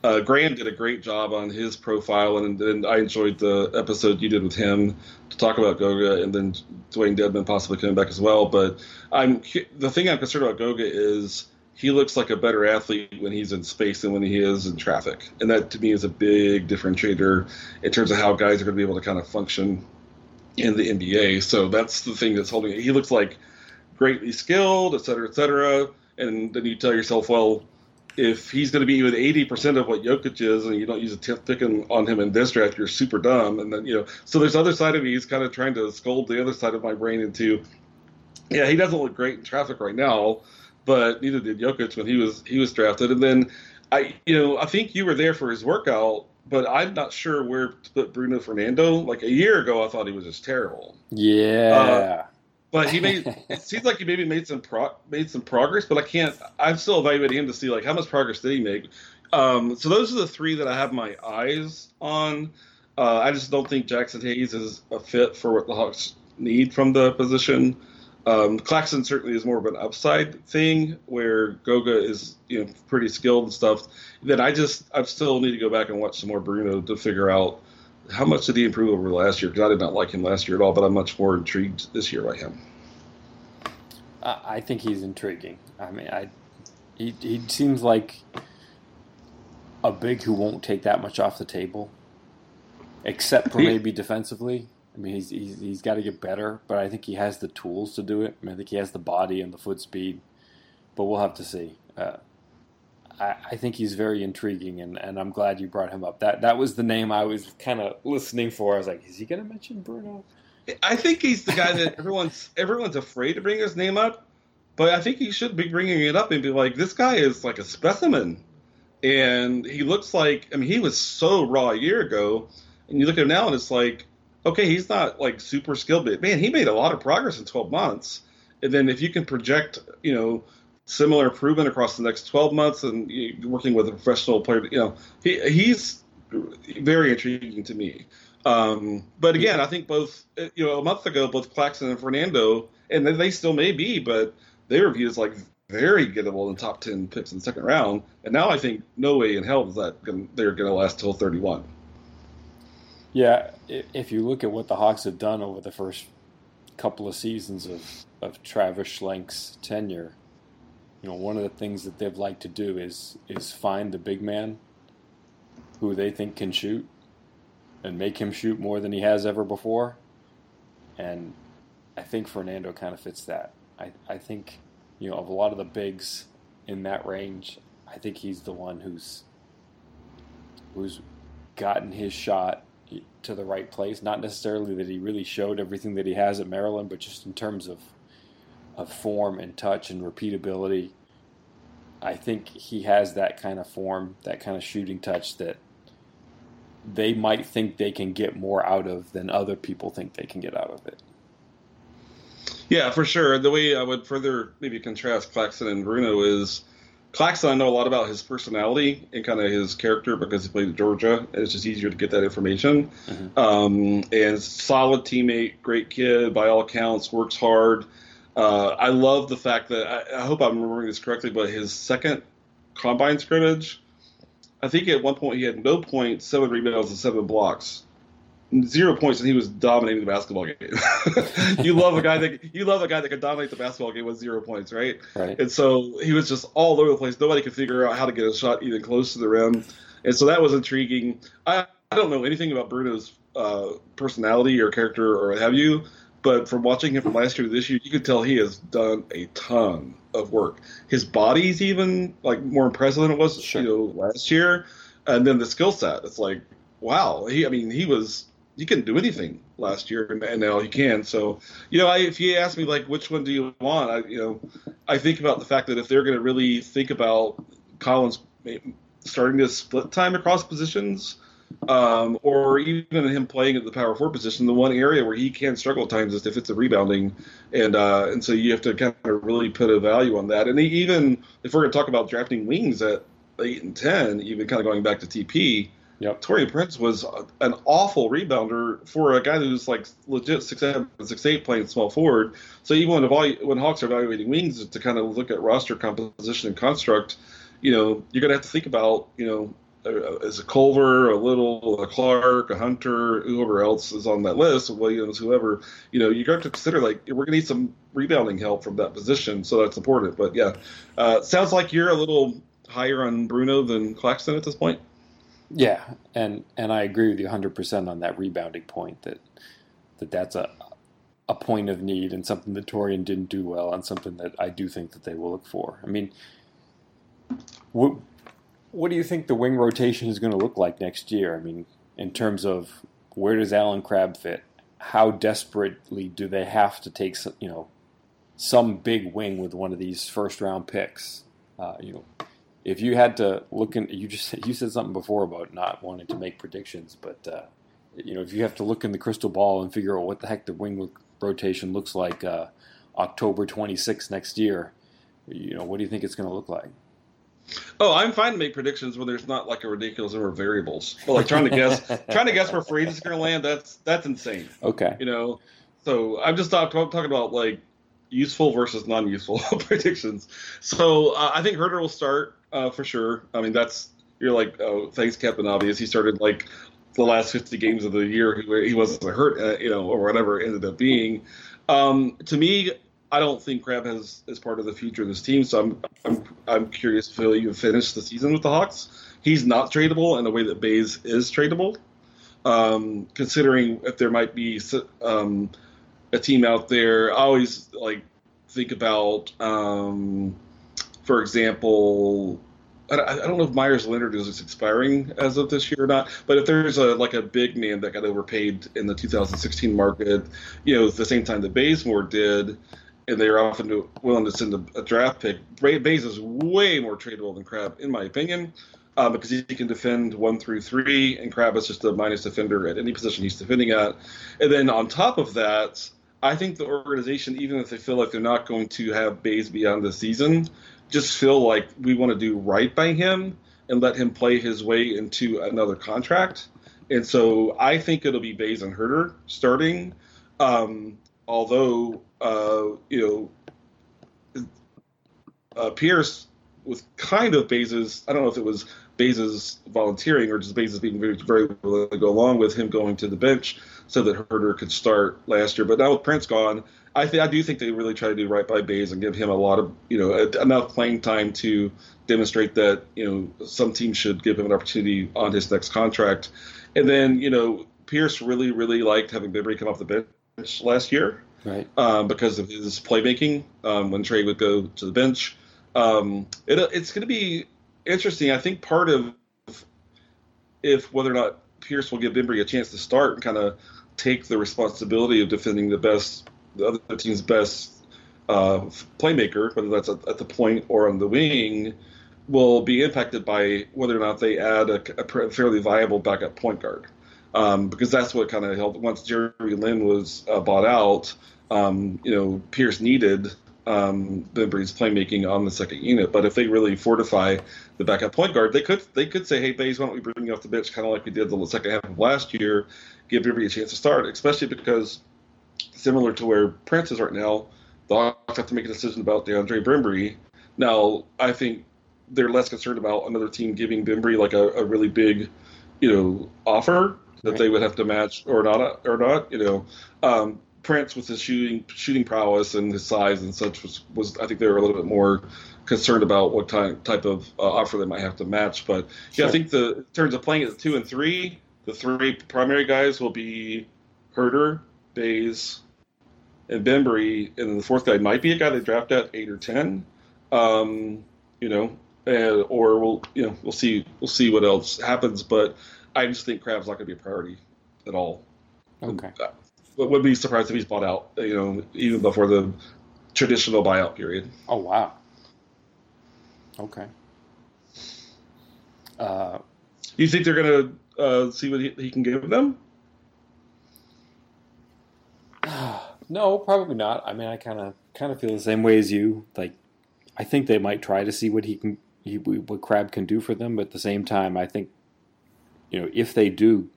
uh, Graham did a great job on his profile, and, and I enjoyed the episode you did with him to talk about Goga, and then Dewayne Dedmon possibly coming back as well. But I'm the thing I'm concerned about Goga is he looks like a better athlete when he's in space than when he is in traffic, and that to me is a big differentiator in terms of how guys are going to be able to kind of function in the NBA. So that's the thing that's holding it. He looks like greatly skilled, et cetera, et cetera. And then you tell yourself, well, if he's going to be even 80% of what Jokic is and you don't use a 10th pick on him in this draft, you're super dumb. And then, you know, so there's other side of me. He's kind of trying to scold the other side of my brain into, yeah, he doesn't look great in traffic right now, but neither did Jokic when he was, he was drafted. And then I, you know, I think you were there for his workout, but I'm not sure where to put Bruno Fernando. Like a year ago, I thought he was just terrible. Yeah. Uh, but he made it seems like he maybe made some pro, made some progress, but I can't. I'm still evaluating him to see like how much progress did he make. Um, so those are the three that I have my eyes on. Uh, I just don't think Jaxson Hayes is a fit for what the Hawks need from the position. Um, Claxton certainly is more of an upside thing, where Goga is you know pretty skilled and stuff. Then I just I still need to go back and watch some more Bruno to figure out how much did he improve over last year? Because I did not like him last year at all, but I'm much more intrigued this year by him. I think he's intriguing. I mean, I he he seems like a big who won't take that much off the table, except for maybe defensively. I mean, he's he's, he's got to get better, but I think he has the tools to do it. I, mean, I think he has the body and the foot speed, but we'll have to see. Uh, I, I think he's very intriguing, and, and I'm glad you brought him up. That that was the name I was kind of listening for. I was like, is he going to mention Bruno? I think he's the guy that everyone's everyone's afraid to bring his name up, but I think he should be bringing it up and be like, this guy is like a specimen, and he looks like I mean he was so raw a year ago, and you look at him now and it's like, okay, he's not like super skilled, but man, he made a lot of progress in 12 months, and then if you can project, you know similar improvement across the next 12 months and working with a professional player. You know, he, he's very intriguing to me. Um, but again, I think both, you know, a month ago, both Claxton and Fernando, and they still may be, but they were viewed as like very gettable in top 10 picks in the second round. And now I think no way in hell is that gonna, they're going to last till 31. Yeah, if you look at what the Hawks have done over the first couple of seasons of, of Travis Schlenk's tenure, you know, one of the things that they've liked to do is is find the big man who they think can shoot and make him shoot more than he has ever before. And I think Fernando kind of fits that. I, I think, you know, of a lot of the bigs in that range, I think he's the one who's who's gotten his shot to the right place. Not necessarily that he really showed everything that he has at Maryland, but just in terms of of form and touch and repeatability. I think he has that kind of form, that kind of shooting touch that they might think they can get more out of than other people think they can get out of it. Yeah, for sure. The way I would further maybe contrast Claxton and Bruno is Claxton, I know a lot about his personality and kind of his character because he played at Georgia, and it's just easier to get that information. Mm-hmm. Um, and solid teammate, great kid by all accounts, works hard. Uh, I love the fact that I, I, hope I'm remembering this correctly, but his second combine scrimmage, I think at one point he had no points, seven rebounds, and seven blocks zero points and he was dominating the basketball game. you love a guy that you love a guy that can dominate the basketball game with zero points, right? Right. And so he was just all over the place. Nobody could figure out how to get a shot even close to the rim, and so that was intriguing. I, I don't know anything about Bruno's uh, personality or character or what have you, but from watching him from last year to this year, you could tell he has done a ton of work. His body's even like more impressive than it was sure. you know last year, and then the skill set. It's like wow. He, I mean, he was he couldn't do anything last year, and, now he can. So, you know, I, if you ask me like which one do you want, I you know, I think about the fact that if they're going to really think about Collins starting to split time across positions, um, or even him playing at the power four position, the one area where he can struggle at times is if it's a rebounding, and uh, and so you have to kind of really put a value on that. And even if we're going to talk about drafting wings at eight and ten, even kind of going back to TP Yep. Taurean Prince was an awful rebounder for a guy who's like legit six seven, six eight playing small forward. So even when when Hawks are evaluating wings to kind of look at roster composition and construct, you know, you're gonna have to think about, you know, uh, is a Culver, a Little, a Clark, a Hunter, whoever else is on that list, Williams, whoever, you know, you got to consider like we're gonna need some rebounding help from that position, so that's important. But yeah, uh, sounds like you're a little higher on Bruno than Claxton at this point. Yeah, and and I agree with you 100% on that rebounding point that that that's a a point of need and something that Taurean didn't do well and something that I do think that they will look for. I mean, what what do you think the wing rotation is going to look like next year? I mean, in terms of where does Allen Crabbe fit? How desperately do they have to take some, you know some big wing with one of these first round picks? Uh, you know, if you had to look in, you just you said something before about not wanting to make predictions, but uh, you know if you have to look in the crystal ball and figure out what the heck the wing rotation looks like uh, October 26th next year, you know what do you think it's going to look like? Oh, I'm fine to make predictions when there's not like a ridiculous number of variables. But like trying to guess, trying to guess where free is going to land, that's that's insane. Okay. You know, so I'm just talk, talking about like useful versus non-useful predictions. So uh, I think Huerter will start uh, for sure. I mean, that's you're like, oh, thanks, Captain Obvious. He started like the last 50 games of the year. He, he wasn't hurt, uh, you know, or whatever it ended up being. Um, to me, I don't think Crabbe has is part of the future of this team. So I'm I'm I'm curious if he'll finish the season with the Hawks. He's not tradable in the way that Baze is tradable. Um, considering if there might be um, a team out there, I always like think about, um, for example, I, don't know if Meyers Leonard is expiring as of this year or not, but if there's a like a big name that got overpaid in the 2016 market, you know, at the same time that Bazemore did, and they're often willing to send a, a draft pick, Bays is way more tradable than Crabbe, in my opinion. Um, because he can defend one through three, and Crabbe is just a minus defender at any position he's defending at. And then on top of that, I think the organization, even if they feel like they're not going to have Baze beyond the season, just feel like we want to do right by him and let him play his way into another contract. And so I think it'll be Baze and Huerter starting. Um, although, uh, you know, uh, Pierce was kind of Baze's, I don't know if it was Baze's volunteering or just Baze's being very, very willing to go along with him going to the bench so that Huerter could start last year. But now with Prince gone, I think I do think they really try to do right by Baze and give him a lot of you know enough playing time to demonstrate that you know some team should give him an opportunity on his next contract. And then you know Pierce really really liked having Bibby come off the bench last year, right? Um, because of his playmaking um, when Trae would go to the bench. Um, it, it's going to be interesting. I think part of if whether or not Pierce will give Bembry a chance to start and kind of take the responsibility of defending the best, the other team's best uh, playmaker, whether that's at, the point or on the wing, will be impacted by whether or not they add a, a fairly viable backup point guard. Um, because that's what kind of helped once Jeremy Lin was uh, bought out. Um, you know, Pierce needed um, Bembry's playmaking on the second unit. But if they really fortify the backup point guard, they could they could say, hey, Baze, why don't we bring you off the bench, kind of like we did the second half of last year, give Bembry a chance to start, especially because similar to where Prince is right now, the Hawks have to make a decision about DeAndre Bembry. Now, I think they're less concerned about another team giving Bembry like a, a really big, you know, offer that right. they would have to match or not or not. You know, um, Prince with his shooting shooting prowess and his size and such was, was I think they were a little bit more concerned about what type type of uh, offer they might have to match. But yeah, I think the in terms of playing at two and three, the three primary guys will be Huerter, Baze, and Bembry, and then the fourth guy might be a guy they draft at eight or ten. Um, you know, and, or we'll you know we'll see we'll see what else happens. But I just think Crabbe's not going to be a priority at all. Okay. Uh, would be surprised if he's bought out. You know, even before the traditional buyout period. Oh wow. Okay. Uh, you think they're going to uh, see what he, he, can give them? no, probably not. I mean, I kind of kind of feel the same way as you. Like, I think they might try to see what he can, he, what Crabbe can do for them. But at the same time, I think, you know, if they do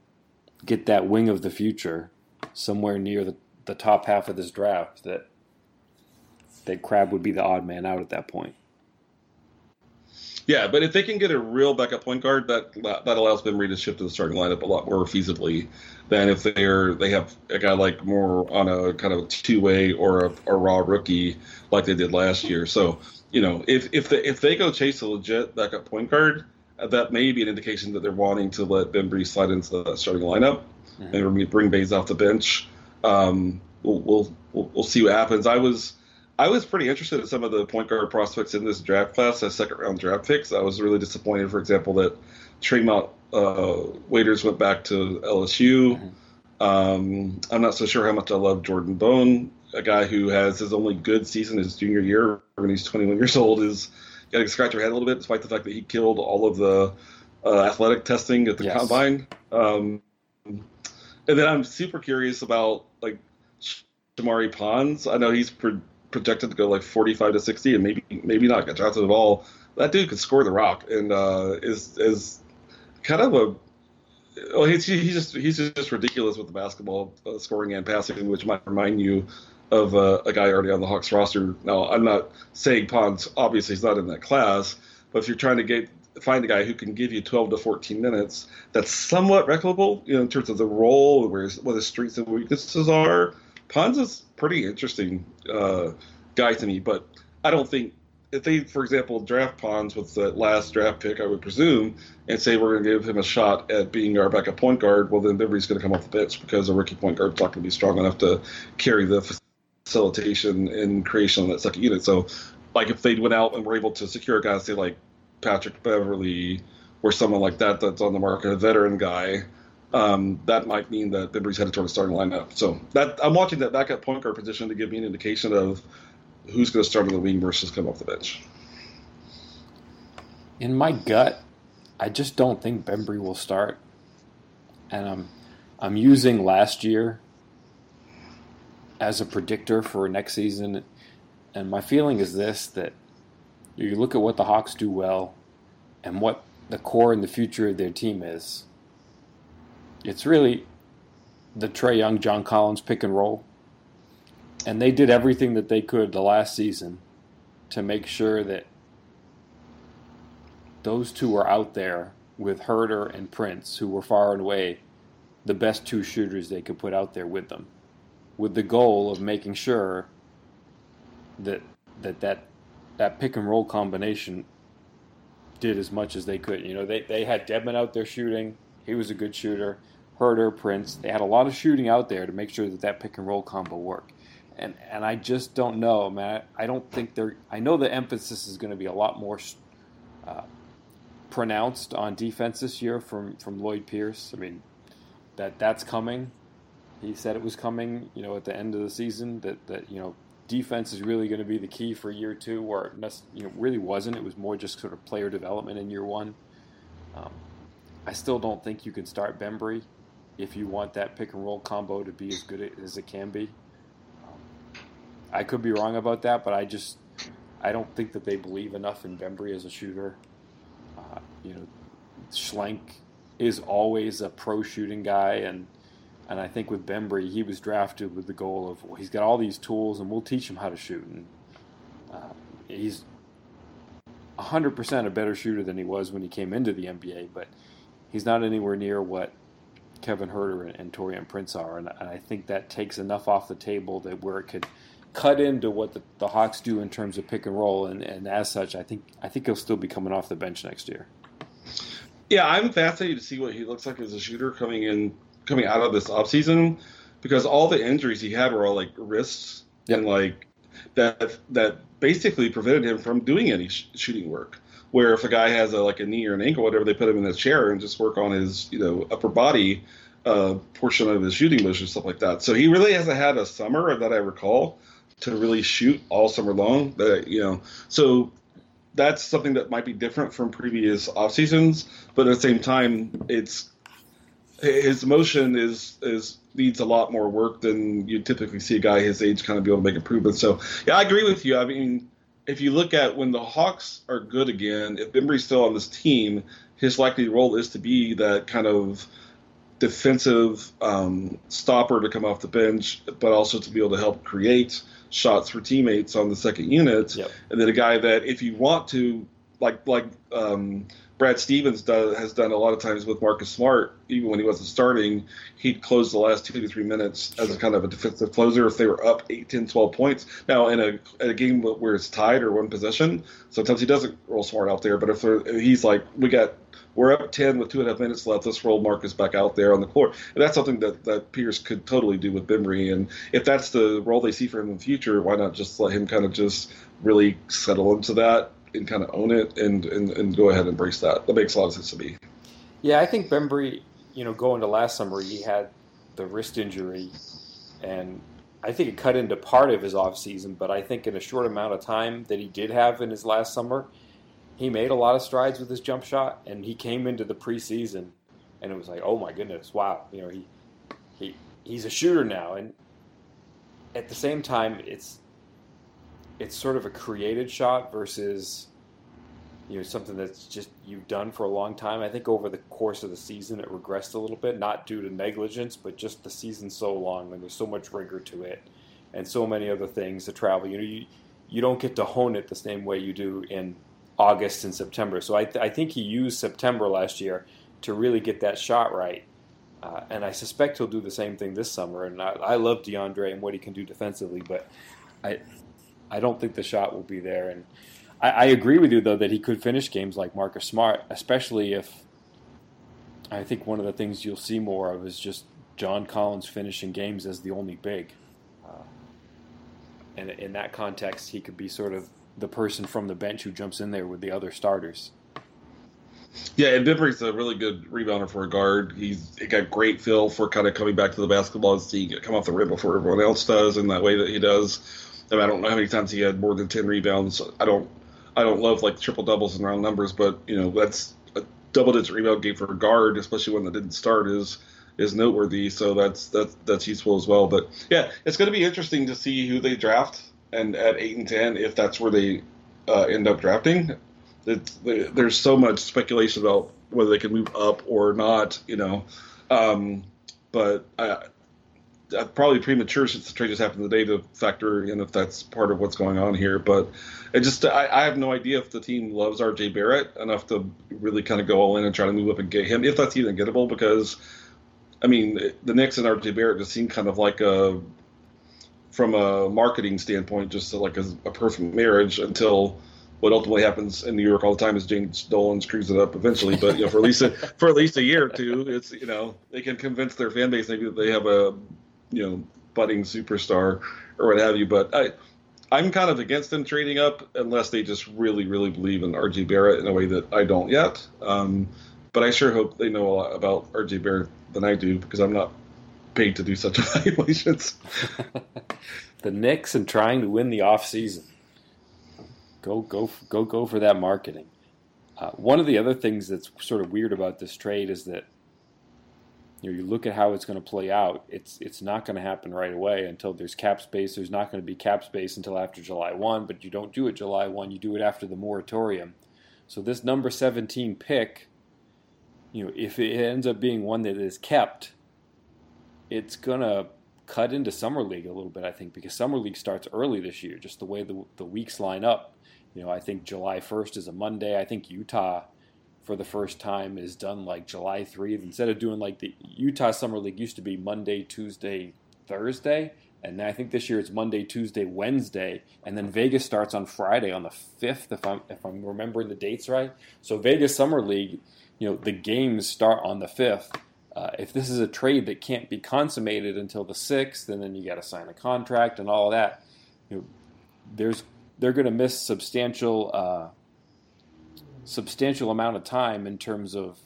get that wing of the future somewhere near the, the top half of this draft, that that Crabbe would be the odd man out at that point. Yeah, but if they can get a real backup point guard, that that allows Bembry to shift to the starting lineup a lot more feasibly than if they're they have a guy like more on a kind of two way or a, a, raw rookie like they did last year. So you know, if if they if they go chase a legit backup point guard, that may be an indication that they're wanting to let Ben Bembry slide into the starting lineup mm-hmm. and bring Baze off the bench. Um, we'll we'll we'll see what happens. I was I was pretty interested in some of the point guard prospects in this draft class as second round draft picks. I was really disappointed, for example, that Tremont uh, Waters went back to LSU. Mm-hmm. Um, I'm not so sure how much I love Jordan Bone, a guy who has his only good season his junior year when he's 21 years old, is got to scratch your head a little bit, despite the fact that he killed all of the uh, athletic testing at the yes. combine. Um, and then I'm super curious about like Shamorie Ponds. I know he's projected to go like 45 to 60 and maybe maybe not get drafted at all. That dude could score the rock and uh, is is kind of a well, he's, he's just he's just ridiculous with the basketball uh, scoring and passing, which might remind you of uh, a guy already on the Hawks roster. Now, I'm not saying Ponds obviously he's not in that class, but if you're trying to get find a guy who can give you 12 to 14 minutes, that's somewhat replicable, you know, in terms of the role, where his, what his strengths and weaknesses are. Ponds is pretty interesting uh, guy to me, but I don't think if they, for example, draft Ponds with the last draft pick, I would presume, and say we're going to give him a shot at being our backup point guard, well, then Bembry's going to come off the bench because a rookie point guard's not going to be strong enough to carry the facilitation and creation on that second unit. So, like, if they went out and were able to secure a guy, say like Patrick Beverley or someone like that that's on the market, a veteran guy, um, that might mean that Bembry's headed toward the starting lineup. So that I'm watching that backup point guard position to give me an indication of who's going to start on the wing versus come off the bench. In my gut, I just don't think Bembry will start, and I'm I'm using last year as a predictor for next season, and my feeling is this: that you look at what the Hawks do well, and what the core and the future of their team is it's really the Trae Young, John Collins pick and roll. And they did everything that they could the last season to make sure that those two were out there with Huerter and Prince, who were far and away the best two shooters they could put out there with them, with the goal of making sure that that that, that pick and roll combination did as much as they could. You know, they, they had Dedmon out there shooting. He was a good shooter. Huerter, Prince. They had a lot of shooting out there to make sure that that pick and roll combo worked. And and I just don't know, man. I don't think they're. I know the emphasis is going to be a lot more uh, pronounced on defense this year from from Lloyd Pierce. I mean, that that's coming. He said it was coming. You know, at the end of the season, that that you know defense is really going to be the key for year two, where it you know really wasn't. It was more just sort of player development in year one. Um, I still don't think you can start Bembry if you want that pick and roll combo to be as good as it can be. Um, I could be wrong about that, but I just I don't think that they believe enough in Bembry as a shooter. Uh, you know, Schlenk is always a pro shooting guy, and and I think with Bembry, he was drafted with the goal of well, he's got all these tools, and we'll teach him how to shoot. And uh, he's 100% a better shooter than he was when he came into the NBA, but he's not anywhere near what Kevin Huerter and, and Taurean Prince are, and, and I think that takes enough off the table that where it could cut into what the, the Hawks do in terms of pick and roll, and, and as such, I think I think he'll still be coming off the bench next year. Yeah, I'm fascinated to see what he looks like as a shooter coming in, coming out of this offseason, because all the injuries he had were all like wrists yep. and like that that basically prevented him from doing any sh- shooting work. Where if a guy has a like a knee or an ankle, whatever, they put him in a chair and just work on his you know upper body uh, portion of his shooting motion, stuff like that. So he really hasn't had a summer that I recall to really shoot all summer long. That you know, so that's something that might be different from previous off seasons, but at the same time, it's his motion is is needs a lot more work than you typically see a guy his age kind of be able to make improvements. So yeah, I agree with you. I mean, if you look at when the Hawks are good again, if Bembry's still on this team, his likely role is to be that kind of defensive um, stopper to come off the bench, but also to be able to help create shots for teammates on the second unit, yep. and then a guy that if you want to, like like um, Brad Stevens does, has done a lot of times with Marcus Smart, even when he wasn't starting, he'd close the last two to three minutes as a kind of a defensive closer if they were up 8, 10, 12 points. Now, in a, in a game where it's tied or one possession, sometimes he doesn't roll Smart out there, but if he's like, we got we're up 10 with two and a half minutes left. Let's roll Marcus back out there on the court. And that's something that, that Pierce could totally do with Bembry. And if that's the role they see for him in the future, why not just let him kind of just really settle into that and kind of own it and, and, and go ahead and embrace that? That makes a lot of sense to me. Yeah, I think Bembry, you know, going to last summer, he had the wrist injury. And I think it cut into part of his offseason, but I think in a short amount of time that he did have in his last summer – he made a lot of strides with his jump shot, and he came into the preseason, and it was like, oh my goodness, wow, you know, he he he's a shooter now, and at the same time, it's it's sort of a created shot versus you know something that's just you've done for a long time. I think over the course of the season, it regressed a little bit, not due to negligence, but just the season's so long and there's so much rigor to it, and so many other things to travel. You know, you you don't get to hone it the same way you do in August and September. So I, th- I think he used September last year to really get that shot right. Uh, and I suspect he'll do the same thing this summer. And I, I, love DeAndre and what he can do defensively, but I I don't think the shot will be there. And I, I agree with you though that he could finish games like Marcus Smart, especially if I think one of the things you'll see more of is just John Collins finishing games as the only big. Uh, and in that context, he could be sort of the person from the bench who jumps in there with the other starters. Yeah, and Bembry's a really good rebounder for a guard. He's he got great feel for kind of coming back to the basketball and seeing it come off the rim before everyone else does, in that way that he does. I, don't know how many times he had more than ten rebounds. I don't, I don't love like triple doubles and round numbers, but you know that's a double digit rebound game for a guard, especially one that didn't start, is is noteworthy. So that's that's that's useful as well. But yeah, it's going to be interesting to see who they draft and at eight and ten, if that's where they uh, end up drafting, it's, there's so much speculation about whether they can move up or not. You know, um, but I, Uh, probably premature since the trade just happened today to factor in if that's part of what's going on here. But it just I, I have no idea if the team loves R.J. Barrett enough to really kind of go all in and try to move up and get him, if that's even gettable. Because I mean, the Knicks and R.J. Barrett just seem kind of like a from a marketing standpoint, just like a, a, perfect marriage until what ultimately happens in New York all the time is James Dolan screws it up eventually. But you know, for at least a, for at least a year or two, it's you know they can convince their fan base maybe that they have a you know budding superstar or what have you. But I. I'm kind of against them trading up unless they just really, really believe in RJ Barrett in a way that I don't yet. Um, but I sure hope they know a lot about RJ Barrett than I do because I'm not paid to do such evaluations. the Knicks and trying to win the off season. Go go go go for that marketing. Uh, one of the other things that's sort of weird about this trade is that you know, you look at how it's going to play out. It's it's not going to happen right away until there's cap space. There's not going to be cap space until after July one. But you don't do it July one. You do it after the moratorium. So this number 17 pick, you know, if it ends up being one that is kept, it's gonna cut into summer league a little bit. I think because summer league starts early this year, just the way the the weeks line up. You know, I think July 1st is a Monday. I think Utah for the first time is done like July 3rd. Instead of doing like the Utah Summer League used to be Monday, Tuesday, Thursday. And I think this year it's Monday, Tuesday, Wednesday, and then Vegas starts on Friday on the fifth, if I'm if I'm remembering the dates right. So Vegas Summer League, you know, the games start on the fifth. Uh, if this is a trade that can't be consummated until the sixth, and then you got to sign a contract and all that, you know, there's they're going to miss substantial uh, substantial amount of time in terms of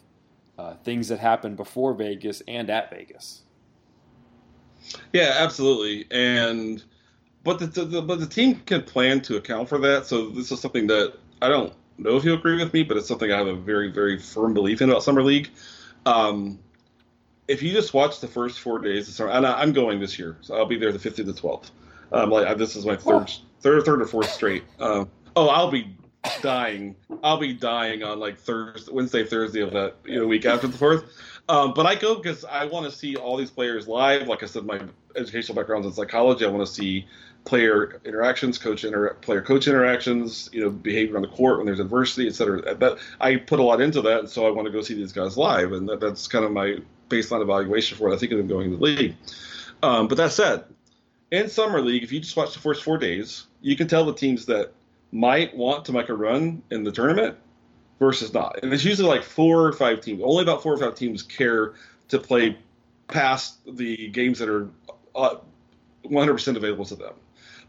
uh, things that happened before Vegas and at Vegas. Yeah, absolutely. And but the, the, but the team can plan to account for that. So this is something that I don't know if you agree with me, but it's something I have a very very firm belief in about summer league. Um, if you just watch the first four days of summer, and I, am going this year, so I'll be there the fifth to the twelfth. Um, like this is my third, oh. third, third or fourth straight. Um, oh, I'll be dying. I'll be dying on like Thursday, Wednesday, Thursday of that you know week after the fourth. Um, but I go because I want to see all these players live. Like I said, my educational background is in psychology. I want to see player interactions, coach inter- player coach interactions, you know, behavior on the court when there's adversity, et cetera. I put a lot into that, and so I want to go see these guys live, and that, that's kind of my baseline evaluation for what I think of them going to the league. Um, but that said, in summer league, if you just watch the first four days, you can tell the teams that might want to make a run in the tournament versus not. And it's usually like four or five teams. Only about four or five teams care to play past the games that are uh, 100% available to them.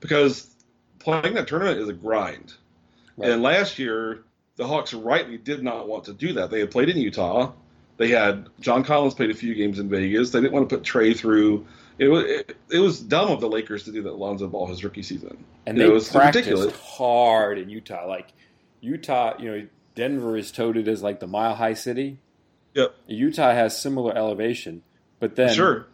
Because playing that tournament is a grind. Right. And last year, the Hawks rightly did not want to do that. They had played in Utah. They had John Collins played a few games in Vegas. They didn't want to put Trae through it was it, it, was dumb of the Lakers to do that Lonzo Ball his rookie season. And you they know, was practiced ridiculous. hard in Utah. Like Utah, you know, Denver is touted as like the mile high city. Yep. Utah has similar elevation, but then sure.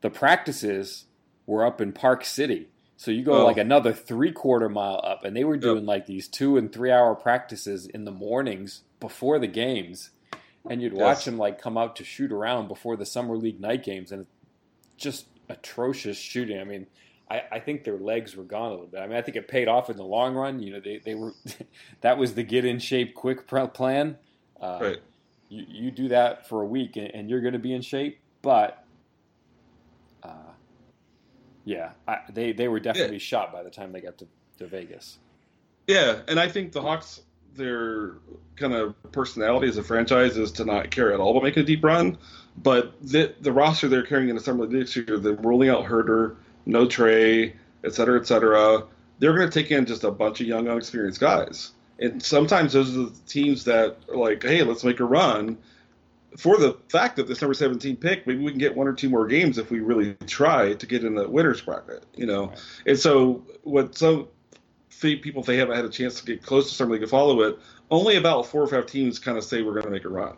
the practices were up in Park City. So you go oh. like another three quarter mile up, and they were doing yep. like these two and three hour practices in the mornings before the games, and you'd watch yes. them like come out to shoot around before the summer league night games, and just atrocious shooting. I mean, I, I, think their legs were gone a little bit. I mean, I think it paid off in the long run. You know, they, they were that was the get in shape quick plan. Uh, right. You, you do that for a week and, and you're going to be in shape, but uh, yeah, I, they they were definitely yeah. shot by the time they got to, to Vegas. Yeah, and I think the Hawks their kind of personality as a franchise is to not care at all but make a deep run. But the, the roster they're carrying in the summer this year, they're rolling out Huerter, no Trae, et cetera, et cetera. They're going to take in just a bunch of young, unexperienced guys. And sometimes those are the teams that are like, hey, let's make a run. For the fact that this number 17 pick, maybe we can get one or two more games if we really try to get in the winners bracket, you know. Right. And so what some people if they haven't had a chance to get close to somebody to follow it, only about four or five teams kind of say we're going to make a run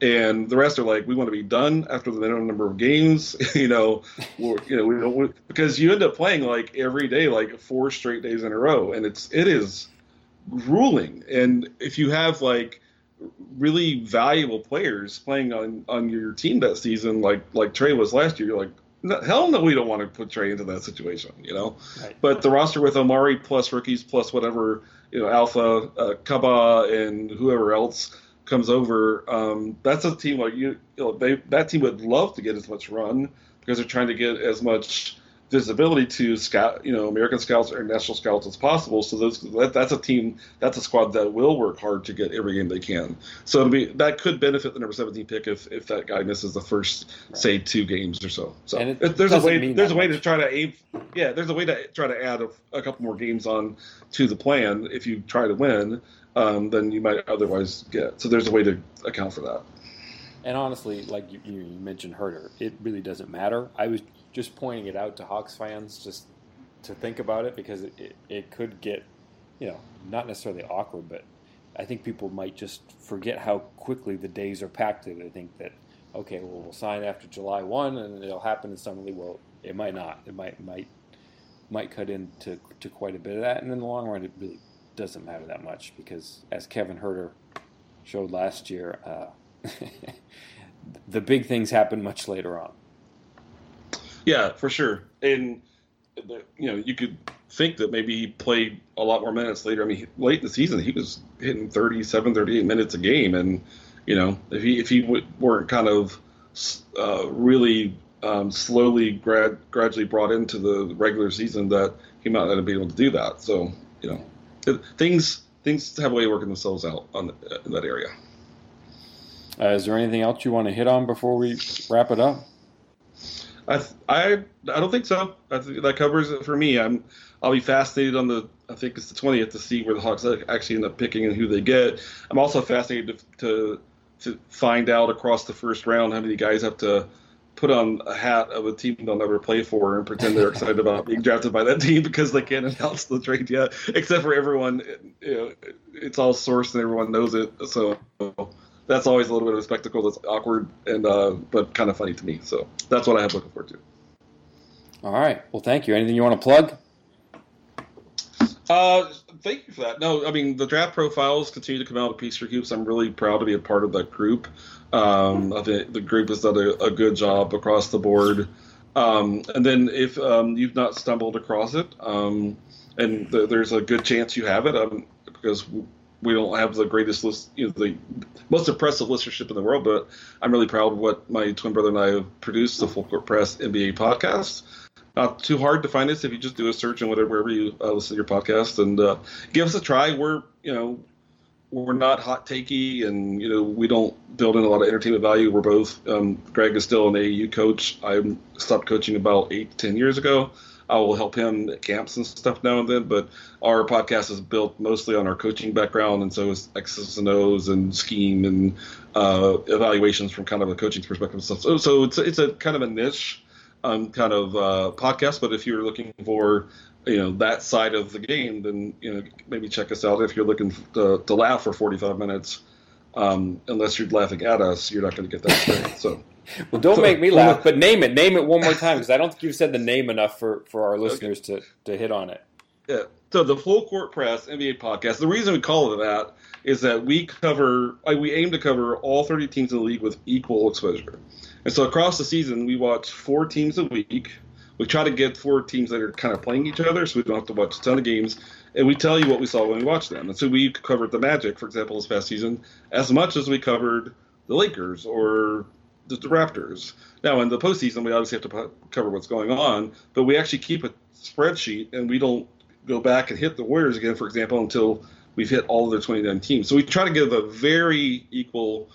and the rest are like, we want to be done after the minimum number of games, you know, you know, we don't because you end up playing like every day, like four straight days in a row, and it's it is grueling. And if you have like really valuable players playing on on your team that season, like like Trae was last year, you're like, hell no, we don't want to put Trae into that situation, you know. Right. But the roster with Omari plus rookies plus whatever, you know, Alpha, uh, Kaba, and whoever else comes over, um, that's a team like you, you know, they that team would love to get as much run because they're trying to get as much visibility to scout, you know, American scouts or national scouts as possible. So those that, that's a team, that's a squad that will work hard to get every game they can. So it'll be that could benefit the number 17 pick if, if that guy misses the first right. say two games or so. So it, there's a way there's a way much. to try to aim. Yeah, there's a way to try to add a, a couple more games on to the plan if you try to win um, than you might otherwise get. So there's a way to account for that. And honestly, like you, you mentioned Huerter, it really doesn't matter. I was just pointing it out to Hawks fans just to think about it because it, it, it could get, you know, not necessarily awkward, but I think people might just forget how quickly the days are packed. I think that okay, well, we'll sign after July one, and it'll happen in summer. Well, it might not. It might might might cut into to quite a bit of that, and in the long run, it really doesn't matter that much because, as Kevin Huerter showed last year, uh, the big things happen much later on. Yeah, for sure, and you know you could think that maybe he played a lot more minutes later. I mean, late in the season, he was hitting 37, 38 minutes a game, and you know, if he if he w- weren't kind of uh, really um, slowly grad, gradually brought into the regular season, that he might not have been able to do that. So you know, things things have a way of working themselves out on the, in that area. Uh, is there anything else you want to hit on before we wrap it up? I I I don't think so. I think that covers it for me. I'm I'll be fascinated on the I think it's the 20th to see where the Hawks actually end up picking and who they get. I'm also fascinated to, to to find out across the first round how many guys have to put on a hat of a team they'll never play for and pretend they're excited about being drafted by that team because they can't announce the trade yet. Except for everyone, you know, it's all sourced and everyone knows it. So that's always a little bit of a spectacle that's awkward and uh, but kind of funny to me. So that's what I have looking forward to. All right. Well, thank you. Anything you want to plug? Uh, thank you for that. No, I mean the draft profiles continue to come out of Peachtree Hoops. I'm really proud to be a part of that group. Um, I think the group has done a, a good job across the board. Um, and then if um, you've not stumbled across it, um, and th- there's a good chance you have it, um, because we don't have the greatest list, you know, the most impressive listenership in the world. But I'm really proud of what my twin brother and I have produced, the Full Court Press NBA podcast. Not too hard to find us if you just do a search in whatever wherever you uh, listen to your podcast and uh, give us a try. We're you know we're not hot takey and you know we don't build in a lot of entertainment value. We're both um, Greg is still an AAU coach. I stopped coaching about eight ten years ago. I will help him at camps and stuff now and then, but our podcast is built mostly on our coaching background, and so it's X's and O's and scheme and uh, evaluations from kind of a coaching perspective and stuff. So, so it's it's a kind of a niche um, kind of uh, podcast. But if you're looking for you know that side of the game, then you know maybe check us out. If you're looking to, to laugh for 45 minutes, um, unless you're laughing at us, you're not going to get that experience. So. well, don't so, make me laugh, but name it. Name it one more time because I don't think you've said the name enough for, for our listeners okay. to, to hit on it. Yeah. So the Full Court Press NBA podcast. The reason we call it that is that we cover, like, we aim to cover all 30 teams in the league with equal exposure. And so across the season, we watch four teams a week. We try to get four teams that are kind of playing each other, so we don't have to watch a ton of games. And we tell you what we saw when we watched them. And so we covered the Magic, for example, this past season, as much as we covered the Lakers or the, the Raptors. Now, in the postseason, we obviously have to cover what's going on, but we actually keep a spreadsheet, and we don't go back and hit the Warriors again, for example, until we've hit all of their 29 teams. So we try to give a very equal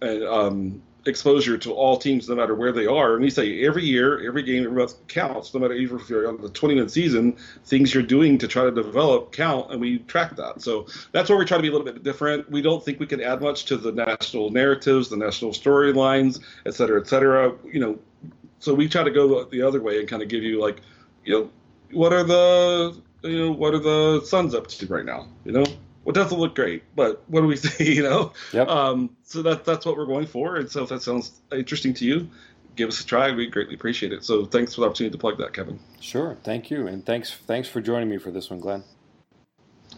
uh, um, exposure to all teams, no matter where they are. And we say every year, every game, every month counts, no matter if you're on the 20 minute season, things you're doing to try to develop count, and we track that. So that's where we try to be a little bit different. We don't think we can add much to the national narratives, the national storylines, et cetera, et cetera. You know, so we try to go the other way and kind of give you like, you know, what are the you know what are the Suns up to right now? You know, well, it doesn't look great, but what do we see? You know. Yep. Um, so that that's what we're going for. And so if that sounds interesting to you, give us a try. We greatly appreciate it. So thanks for the opportunity to plug that, Kevin. Sure. Thank you, and thanks thanks for joining me for this one, Glenn.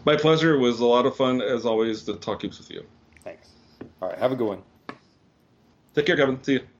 My pleasure. It was a lot of fun as always to talk hoops with you. Thanks. All right. Have a good one. Take care, Kevin. See you.